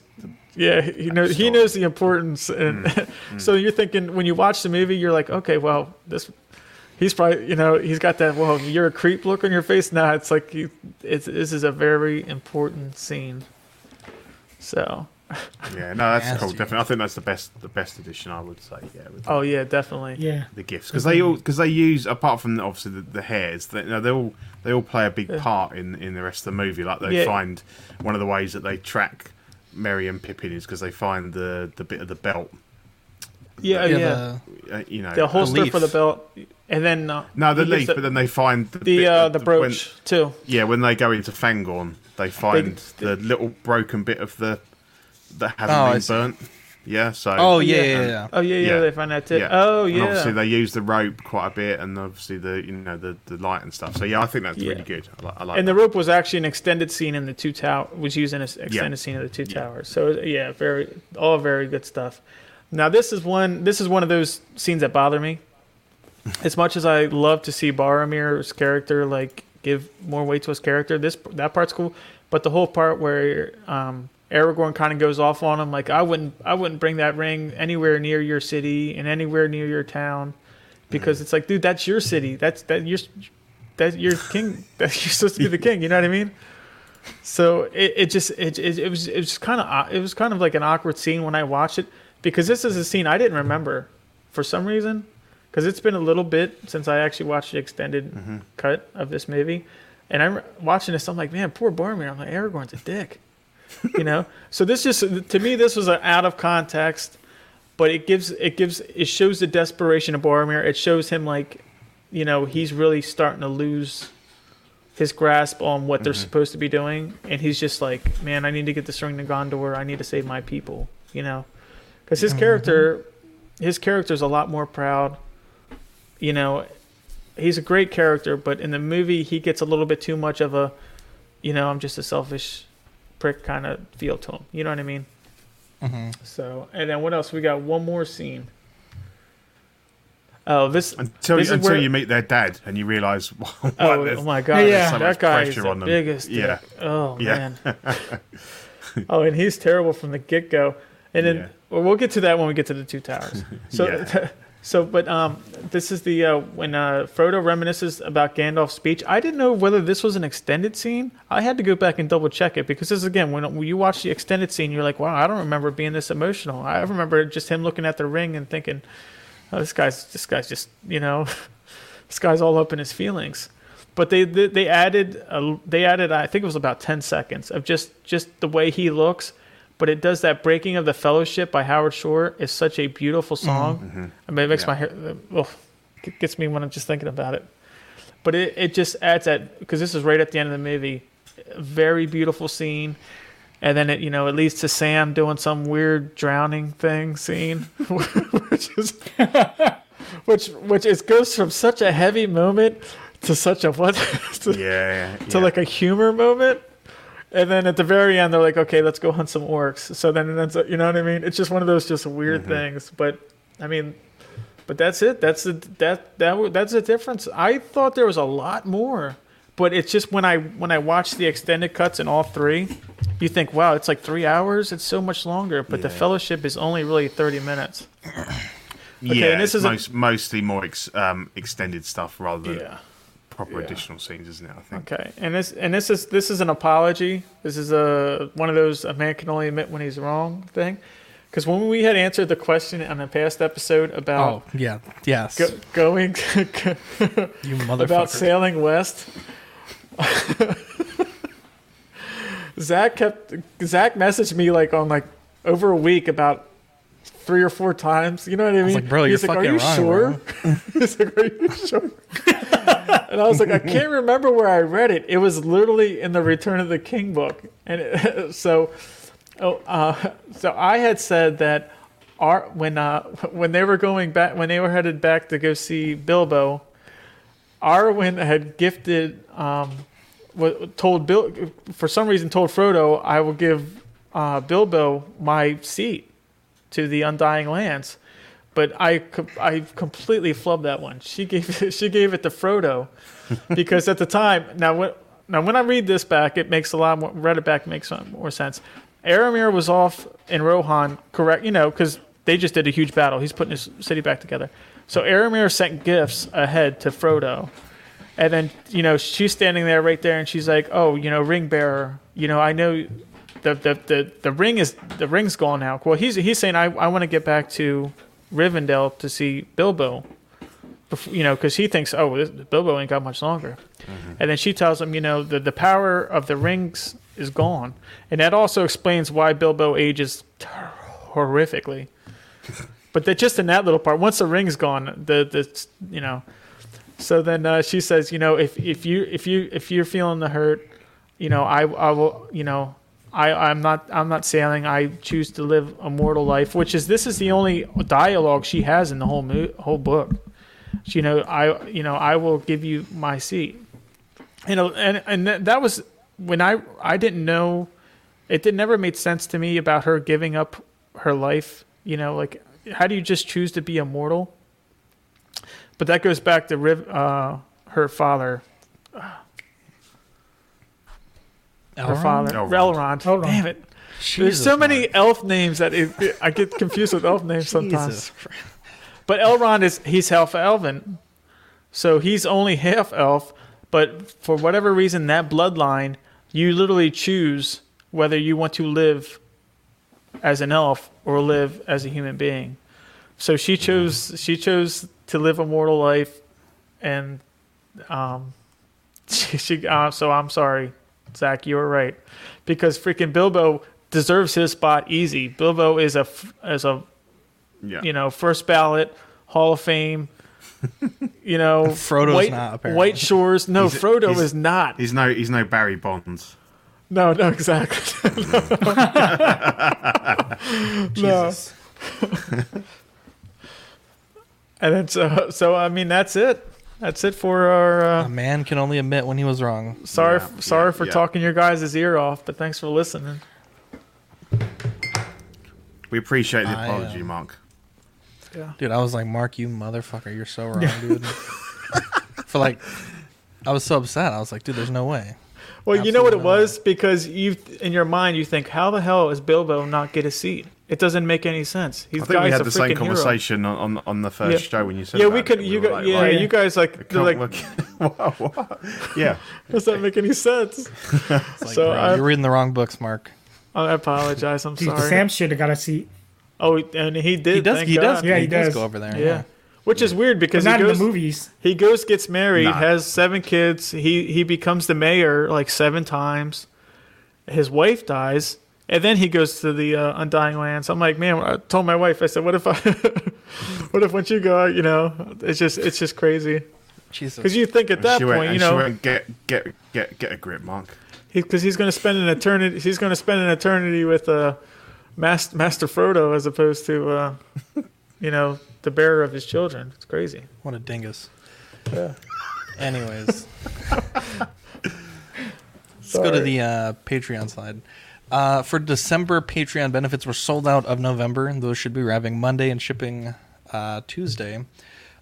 yeah he knows he knows the importance and Mm. so you're thinking when you watch the movie you're like okay well this he's probably you know he's got that well you're a creep look on your face nah it's like he, it's this is a very important scene so Yeah, no, that's Has cool. Definitely, I think that's the best the best edition. I would say. Yeah, with oh yeah definitely Yeah. the gifts because they all because they use apart from obviously the, the hairs they, you know, they all they all play a big part in in the rest of the movie like they Yeah. find one of the ways that they track Merry and Pippin is because they find the the bit of the belt yeah yeah, the- uh, you know the holster leaf. for the belt and then uh, no the leaf the, but then they find the the bit uh, of the when- brooch too yeah when they go into Fangorn they find They- the little broken bit of the that hasn't Oh, I been see. burnt yeah so oh yeah, yeah. yeah, yeah. oh yeah, yeah Yeah. they find that too Yeah. oh And yeah obviously they use the rope quite a bit, and obviously the you know the, the light and stuff. So yeah, I think that's Yeah. really good. I, like I like and the rope was actually an extended scene in the two tower was used in an extended scene of the two Yeah. towers so yeah very all very good stuff now this is one this is one of those scenes that bother me as much as i love to see boromir's character like give more weight to his character this that part's cool. But the whole part where um Aragorn kind of goes off on him like I wouldn't I wouldn't bring that ring anywhere near your city and anywhere near your town because it's like dude that's your city. That's that you're that you're king that you're supposed to be the king you know what I mean? So it, it just it, it, it was it was kind of it was kind of like an awkward scene when I watched it because this is a scene I didn't remember for some reason because it's been a little bit since I actually watched the extended Mm-hmm. cut of this movie. And I'm watching this I'm like man poor Boromir. I'm like Aragorn's a dick. You know? So this just to me this was an out of context but it gives it gives it shows the desperation of Boromir. It shows him like you know he's really starting to lose his grasp on what they're Mm-hmm. supposed to be doing. And he's just like man I need to get this ring to Gondor. I need to save my people you know? Because his character his character's a lot more proud you know he's a great character but in the movie he gets a little bit too much of a you know I'm just a selfish prick kind of feel to him you know what I mean hmm so, and then what else? We got one more scene. Oh, this. until this is until where- you meet their dad and you realise what Oh, oh my god! Yeah. so that guy is the on them. biggest. Yeah. dick. Oh Yeah. man. oh, and he's terrible from the get go. And then Yeah. well, we'll get to that when we get to the two towers. So, Yeah. So, but um, this is the uh, when uh, Frodo reminisces about Gandalf's speech. I didn't know whether this was an extended scene. I had to go back and double check it because this is again when, you watch the extended scene, you're like, wow, I don't remember being this emotional. I remember just him looking at the ring and thinking, oh, this guy's this guy's just you know, this guy's all up in his feelings. But they they, they added they added I think it was about ten seconds of just just the way he looks. But it does that breaking of the fellowship by Howard Shore is such a beautiful mm-hmm. song. Mm-hmm. I mean, it makes Yeah. my hair uh, oh, it gets me when I'm just thinking about it. But it, it just adds that because this is right at the end of the movie, very beautiful scene, and then it you know it leads to Sam doing some weird drowning thing scene, which is which which is goes from such a heavy moment to such a what to, yeah, to like a humor moment. And then at the very end, they're like, "Okay, let's go hunt some orcs." So then it ends up, you know what I mean? It's just one of those just weird Mm-hmm. things. But I mean, but that's it. That's the that that that's the difference. I thought there was a lot more, but it's just when I when I watch the extended cuts in all three, you think, "Wow, it's like three hours. It's so much longer." But the Fellowship is only really thirty minutes. yeah, and this is a- mostly more ex, um, extended stuff rather than Yeah. Proper Yeah. additional scenes, isn't it? I think. Okay, and this and this is this is an apology. This is a one of those a man can only admit when he's wrong thing. Because when we had answered the question on the past episode about Oh about yeah, yes. go, going you motherfucker about sailing west, Zach kept Zach messaged me like on like over a week about three or four times. You know what I mean? like, bro, He's you're like, Are you fucking wrong, sure? He's like, Are you sure? And I was like, I can't remember where I read it. It was literally in the Return of the King book, and it, so, oh, uh, so I had said that Ar- when uh, when they were going back, when they were headed back to go see Bilbo, Arwen had gifted, um, told Bill for some reason told Frodo, "I will give uh, Bilbo my seat to the Undying Lands." But I, I completely flubbed that one. She gave it, she gave it to Frodo because at the time now when now when I read this back, it makes a lot more read it back makes more sense. Aramir was off in Rohan, correct? You know, because they just did a huge battle. He's putting his city back together. So Aramir sent gifts ahead to Frodo, and then you know she's standing there right there, and she's like, "Oh, you know, ring bearer, you know, I know the the the, the ring is the ring's gone now." Well, he's he's saying, "I I want to get back to Rivendell to see Bilbo." You know, because he thinks, oh, this, Bilbo ain't got much longer. And then she tells him, you know, the, the power of the rings is gone. And that also explains why Bilbo ages horrifically. but that just in that little part, once the ring's gone, the the you know. So then uh, she says, you know, if if you if you if you're feeling the hurt, you know, I I will, you know, I I'm not I'm not sailing. I choose to live a mortal life, which is this is the only dialogue she has in the whole mo- whole book. She, you know, I you know I will give you my seat. You know, and and that, was when I I didn't know. It did never made sense to me about her giving up her life. You know, like how do you just choose to be immortal? But that goes back to uh, her father. Her father, Elrond. Elrond. Elrond. Damn it! There's Jesus, so many Mark. elf names that it, it- I get confused with elf names sometimes. Jesus Christ. But Elrond is he's half elven, so he's only half elf. But for whatever reason, that bloodline, you literally choose whether you want to live as an elf or live as a human being. So she chose she chose to live a mortal life, and um, she, she uh, so I'm sorry, Zach, you were right, because freaking Bilbo deserves his spot easy. Bilbo is a f- as a Yeah. you know, first ballot, Hall of Fame. You know, Frodo's White, not, apparently. White Shores. No, He's- Frodo he's- is not. He's no he's no Barry Bonds. No, no, exactly. Jesus. and then so, so I mean, that's it. That's it for our. A Uh, man can only admit when he was wrong. sorry, Yeah, sorry yeah, for yeah. talking your guys' ear off, but thanks for listening. We appreciate the I, apology, uh, Mark. Yeah. Dude, I was like, Mark, you motherfucker, you're so wrong, dude. For like, I was so upset. I was like, dude, there's no way. Well, you know what it Absolutely not. was because you, in your mind, you think, how the hell is Bilbo not get a seat? It doesn't make any sense. He's I think we had the same freaking hero. conversation on, on on the first Yeah. show when you said Yeah, about we it, could. and You were guys, like, yeah, "Why you guys like, they're like, look- what, what? Yeah, does that make any sense? It's like, So bro, I- you're reading the wrong books, Mark. I apologize. I'm Dude, sorry. Sam should have got a seat. Oh, and he did. He does. thank He does. God. Yeah, he does does. go over there. Yeah. Which is weird But because not he goes, in the movies. he goes, gets married, No. has seven kids. He he becomes the mayor like seven times. His wife dies, and then he goes to the uh, Undying Lands. I'm like, man. I told my wife, I said, what if I, what if once you go, you know, it's just it's just crazy Jesus. because you think at that she went, point, and you she know, went, get get get get a grip, Mark. because he's going to spend an eternity. He's going to spend an eternity with uh, Master, Master Frodo as opposed to, uh, you know, the bearer of his children. It's crazy. What a dingus. Yeah. Anyways, let's go to the uh, Patreon slide. Uh, for December, Patreon benefits were sold out of November. and Those should be arriving Monday and shipping uh, Tuesday.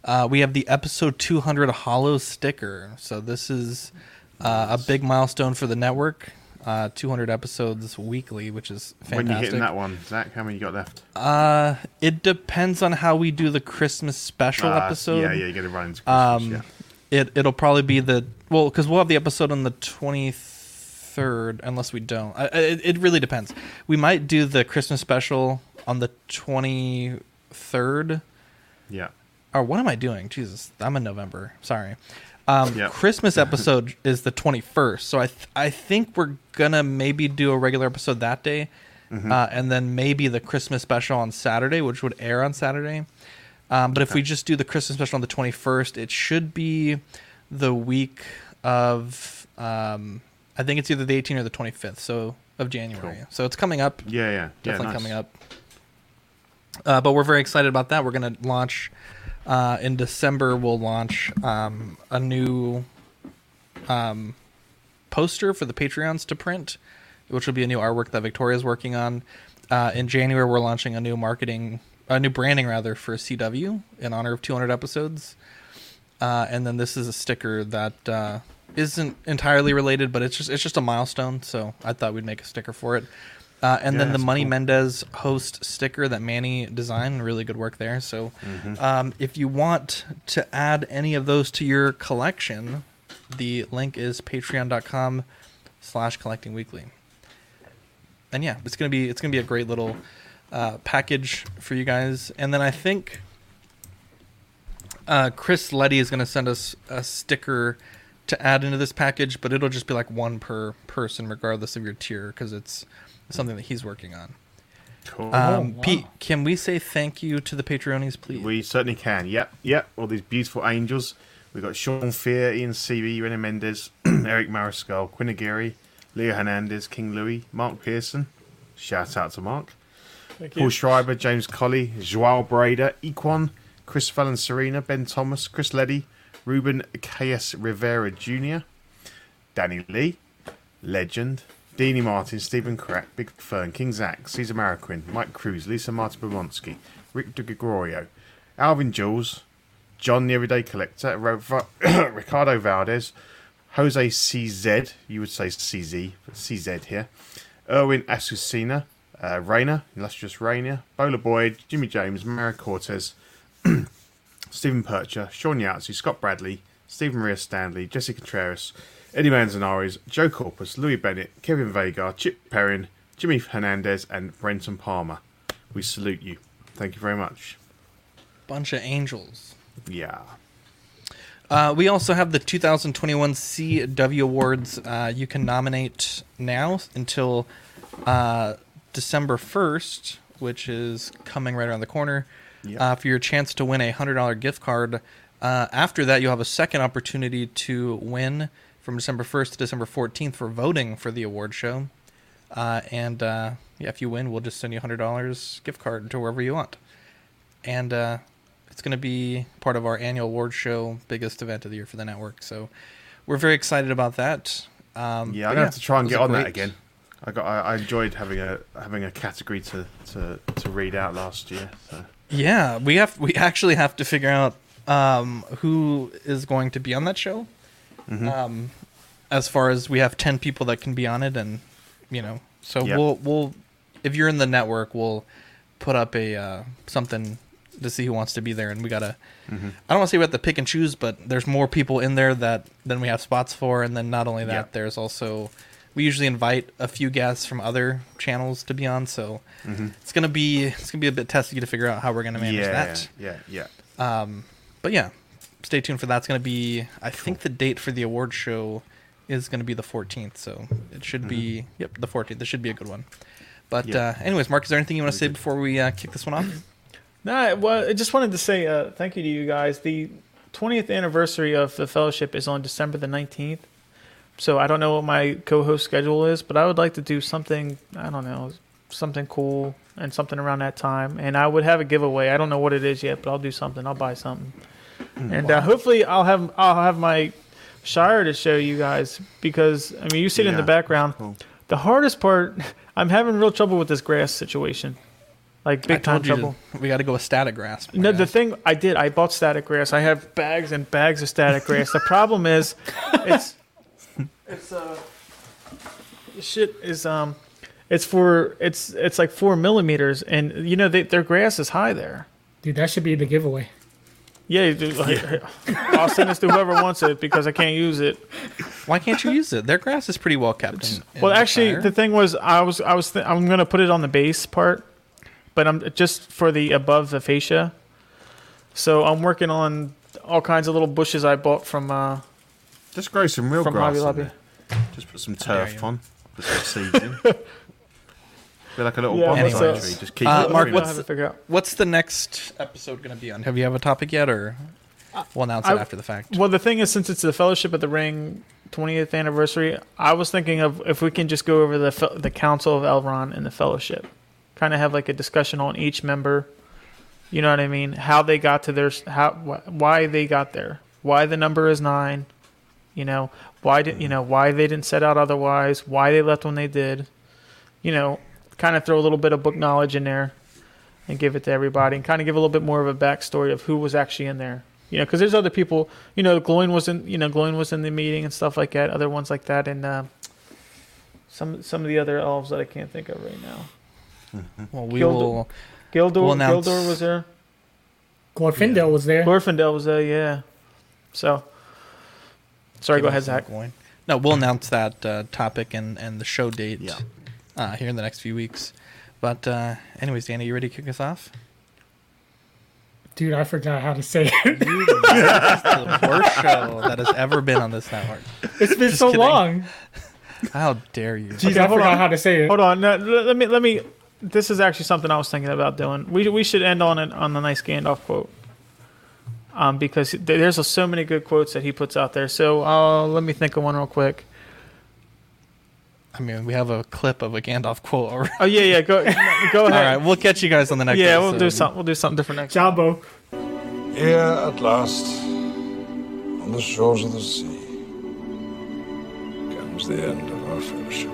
Uh, we have the episode 200 Hollow sticker. So this is uh, a big milestone for the network. Uh, 200 episodes weekly, which is fantastic. When you hitting that one, Zach, how many you got left? Uh, it depends on how we do the Christmas special Uh, episode. Yeah, yeah, you get it right into Christmas. Um, yeah. it it'll probably be the well because we'll have the episode on the twenty third unless we don't. I, it, it really depends. We might do the Christmas special on the twenty third. Yeah. Or what am I doing? Jesus, I'm in November. Sorry. Um, Yeah. Christmas episode is the 21st, so I th- I think we're gonna maybe do a regular episode that day, Mm-hmm. uh, and then maybe the Christmas special on Saturday, which would air on Saturday. Um, but if we just do the Christmas special on the 21st, it should be the week of um, I think it's either the 18th or the 25th, so of January. Cool. So it's coming up. Yeah, yeah. Definitely yeah, nice. coming up. Uh, but we're very excited about that. We're going to launch uh, in December. We'll launch um, a new um, poster for the Patreons to print, which will be a new artwork that Victoria's working on. Uh, in January, we're launching a new marketing, a new branding rather for CW in honor of 200 episodes. Uh, and then this is a sticker that uh, isn't entirely related, but it's just it's just a milestone. So I thought we'd make a sticker for it. Uh, and Yeah, then the Money cool. Mendez host sticker that Manny designed, really good work there. So Mm-hmm. um, if you want to add any of those to your collection, the link is patreon.com slash collecting weekly. And yeah, it's gonna be it's gonna be a great little uh, package for you guys. And then I think uh, Chris Leddy is gonna send us a sticker to add into this package, but it'll just be like one per person, regardless of your tier, because it's something that he's working on. Cool. Um, wow. Pete, can we say thank you to the Patreonies, please? We certainly can. Yep, yep. All these beautiful angels. We've got Sean Fear, Ian Seavey, René Mendez, Eric Mariscal, Quinn Aguirre, Leo Hernandez, King Louis, Mark Pearson. Shout out to Mark. Thank Paul Schreiber, James Colley, Joao Brader, Equan, Chris Fallon Serena, Ben Thomas, Chris Leddy, Ruben K.S. Rivera Jr., Danny Lee, Legend, Deanie Martin, Stephen Crack, Big Fern, King Zach, Caesar Mariquin, Mike Cruz, Lisa Martin Bomonsky, Rick De Gregorio, Alvin Jules, John the Everyday Collector, Ricardo Valdez, Jose CZ, you would say CZ, but CZ here, Erwin Asusina, uh, Rayner, Illustrious Rayner, Bola Boyd, Jimmy James, Mara Cortez, Stephen Percher, Sean Yatsu, Scott Bradley, Stephen Maria Stanley, Jesse Contreras, Eddie Manzanares, Joe Corpus, Louis Bennett, Kevin Vega, Chip Perrin, Jimmy Hernandez, and Brenton Palmer. We salute you. Thank you very much. Bunch of angels. Yeah. Uh, we also have the 2021 CW Awards. Uh, you can nominate now until uh, December 1st, which is coming right around the corner, Yep. uh, for your chance to win a $100 gift card. Uh, after that, you'll have a second opportunity to win from December 1st to December 14th for voting for the award show. Uh, and uh, yeah, if you win, we'll just send you a $100 gift card to wherever you want. And uh, it's going to be part of our annual award show, biggest event of the year for the network. So we're very excited about that. Um, Yeah, I'm gonna have to try and get on a that again. I got. I, I enjoyed having a having a category to, to, to read out last year. So. Yeah, we have we actually have to figure out um, who is going to be on that show. Mm-hmm. Um, as far as we have ten people that can be on it, and you know, so Yep. we'll we'll if you're in the network, we'll put up a uh, something to see who wants to be there, and we gotta. Mm-hmm. I don't want to say we have to pick and choose, but there's more people in there that than we have spots for, and then not only that, Yep. there's also we usually invite a few guests from other channels to be on, so it's gonna be it's gonna be a bit testy to figure out how we're gonna manage yeah, that. yeah, yeah. Um, but yeah, stay tuned for that. It's going to be, I think the date for the award show is going to be the 14th. So it should be, yep, the 14th. This should be a good one. But Mm-hmm. Yeah. uh, anyways, Mark, is there anything you want to say good. before we uh, kick this one off? No, well, I just wanted to say uh, thank you to you guys. The 20th anniversary of the fellowship is on December the 19th. So I don't know what my co-host schedule is, but I would like to do something. I don't know, something cool and something around that time. And I would have a giveaway. I don't know what it is yet, but I'll do something. I'll buy something. And uh, hopefully, I'll have I'll have my Shire to show you guys because I mean you see it in the background. cool. The hardest part, I'm having real trouble with this grass situation, like I big time told you trouble. we got to go with static grass. No, guy. the thing I did, I bought static grass. I have bags and bags of static grass. The problem is, it's it's uh, the shit is um, it's for it's it's like four millimeters, and you know they, their grass is high there. Dude, that should be the giveaway. Yeah, you do- I'll send this to whoever wants it because I can't use it. Why can't you use it? Their grass is pretty well kept. In, in Well, actually, Shire. the thing was, I was I was th- I'm gonna put it on the base part, but I'm just for the above the fascia. So I'm working on all kinds of little bushes I bought from uh, Just grow some real from grass. Hobby in Lobby. there. Just put some turf on. Put some seeds in. Be like a little Yeah, bonsai what's, tree. Just keep uh, it Mark, what's have the- to figure out. What's the next episode going to be on? Have you have a topic yet, or we'll announce it after the fact? Well, the thing is, since it's the Fellowship of the Ring 20th anniversary, I was thinking of if we can just go over the the Council of Elrond and the Fellowship, kind of have like a discussion on each member You know what I mean? How they got to their how wh- why they got there. Why the number is 9. You know, why did you know why they didn't set out otherwise, why they left when they did. You know, kind of throw a little bit of book knowledge in there and give it to everybody and kind of give a little bit more of a backstory of who was actually in there. You know, because there's other people. You know, Gloin was in. You know, Gloin was in the meeting and stuff like that. Other ones like that, and uh, some some of the other elves that I can't think of right now. Well, we Gilda- will. Gildor, We'll announce- Gildor was there. Glorfindel was there. Glorfindel was there. Yeah. So, sorry. Go ahead, Zach. Going. No, we'll announce that uh, topic and, and the show date Yeah. uh, here in the next few weeks. But, uh, anyways, Danny, you ready to kick us off? Dude, I forgot how to say it. You, this is the worst show that has ever been on this network. It's been Just so kidding. long. How dare you? Dude, I forgot on. how to say it. Hold on. No, let let me let me. This is actually something I was thinking about doing. We we should end on it on the nice Gandalf quote. Um, because th- there's so many good quotes that he puts out there. So uh, let me think of one real quick. I mean, we have a clip of a Gandalf quote already. Oh yeah, yeah. Go go ahead. All right, we'll catch you guys on the next yeah, we'll do episode. something. We'll do something different next. Jabo. Here at last, on the shores of the sea, comes the end of our fellowship.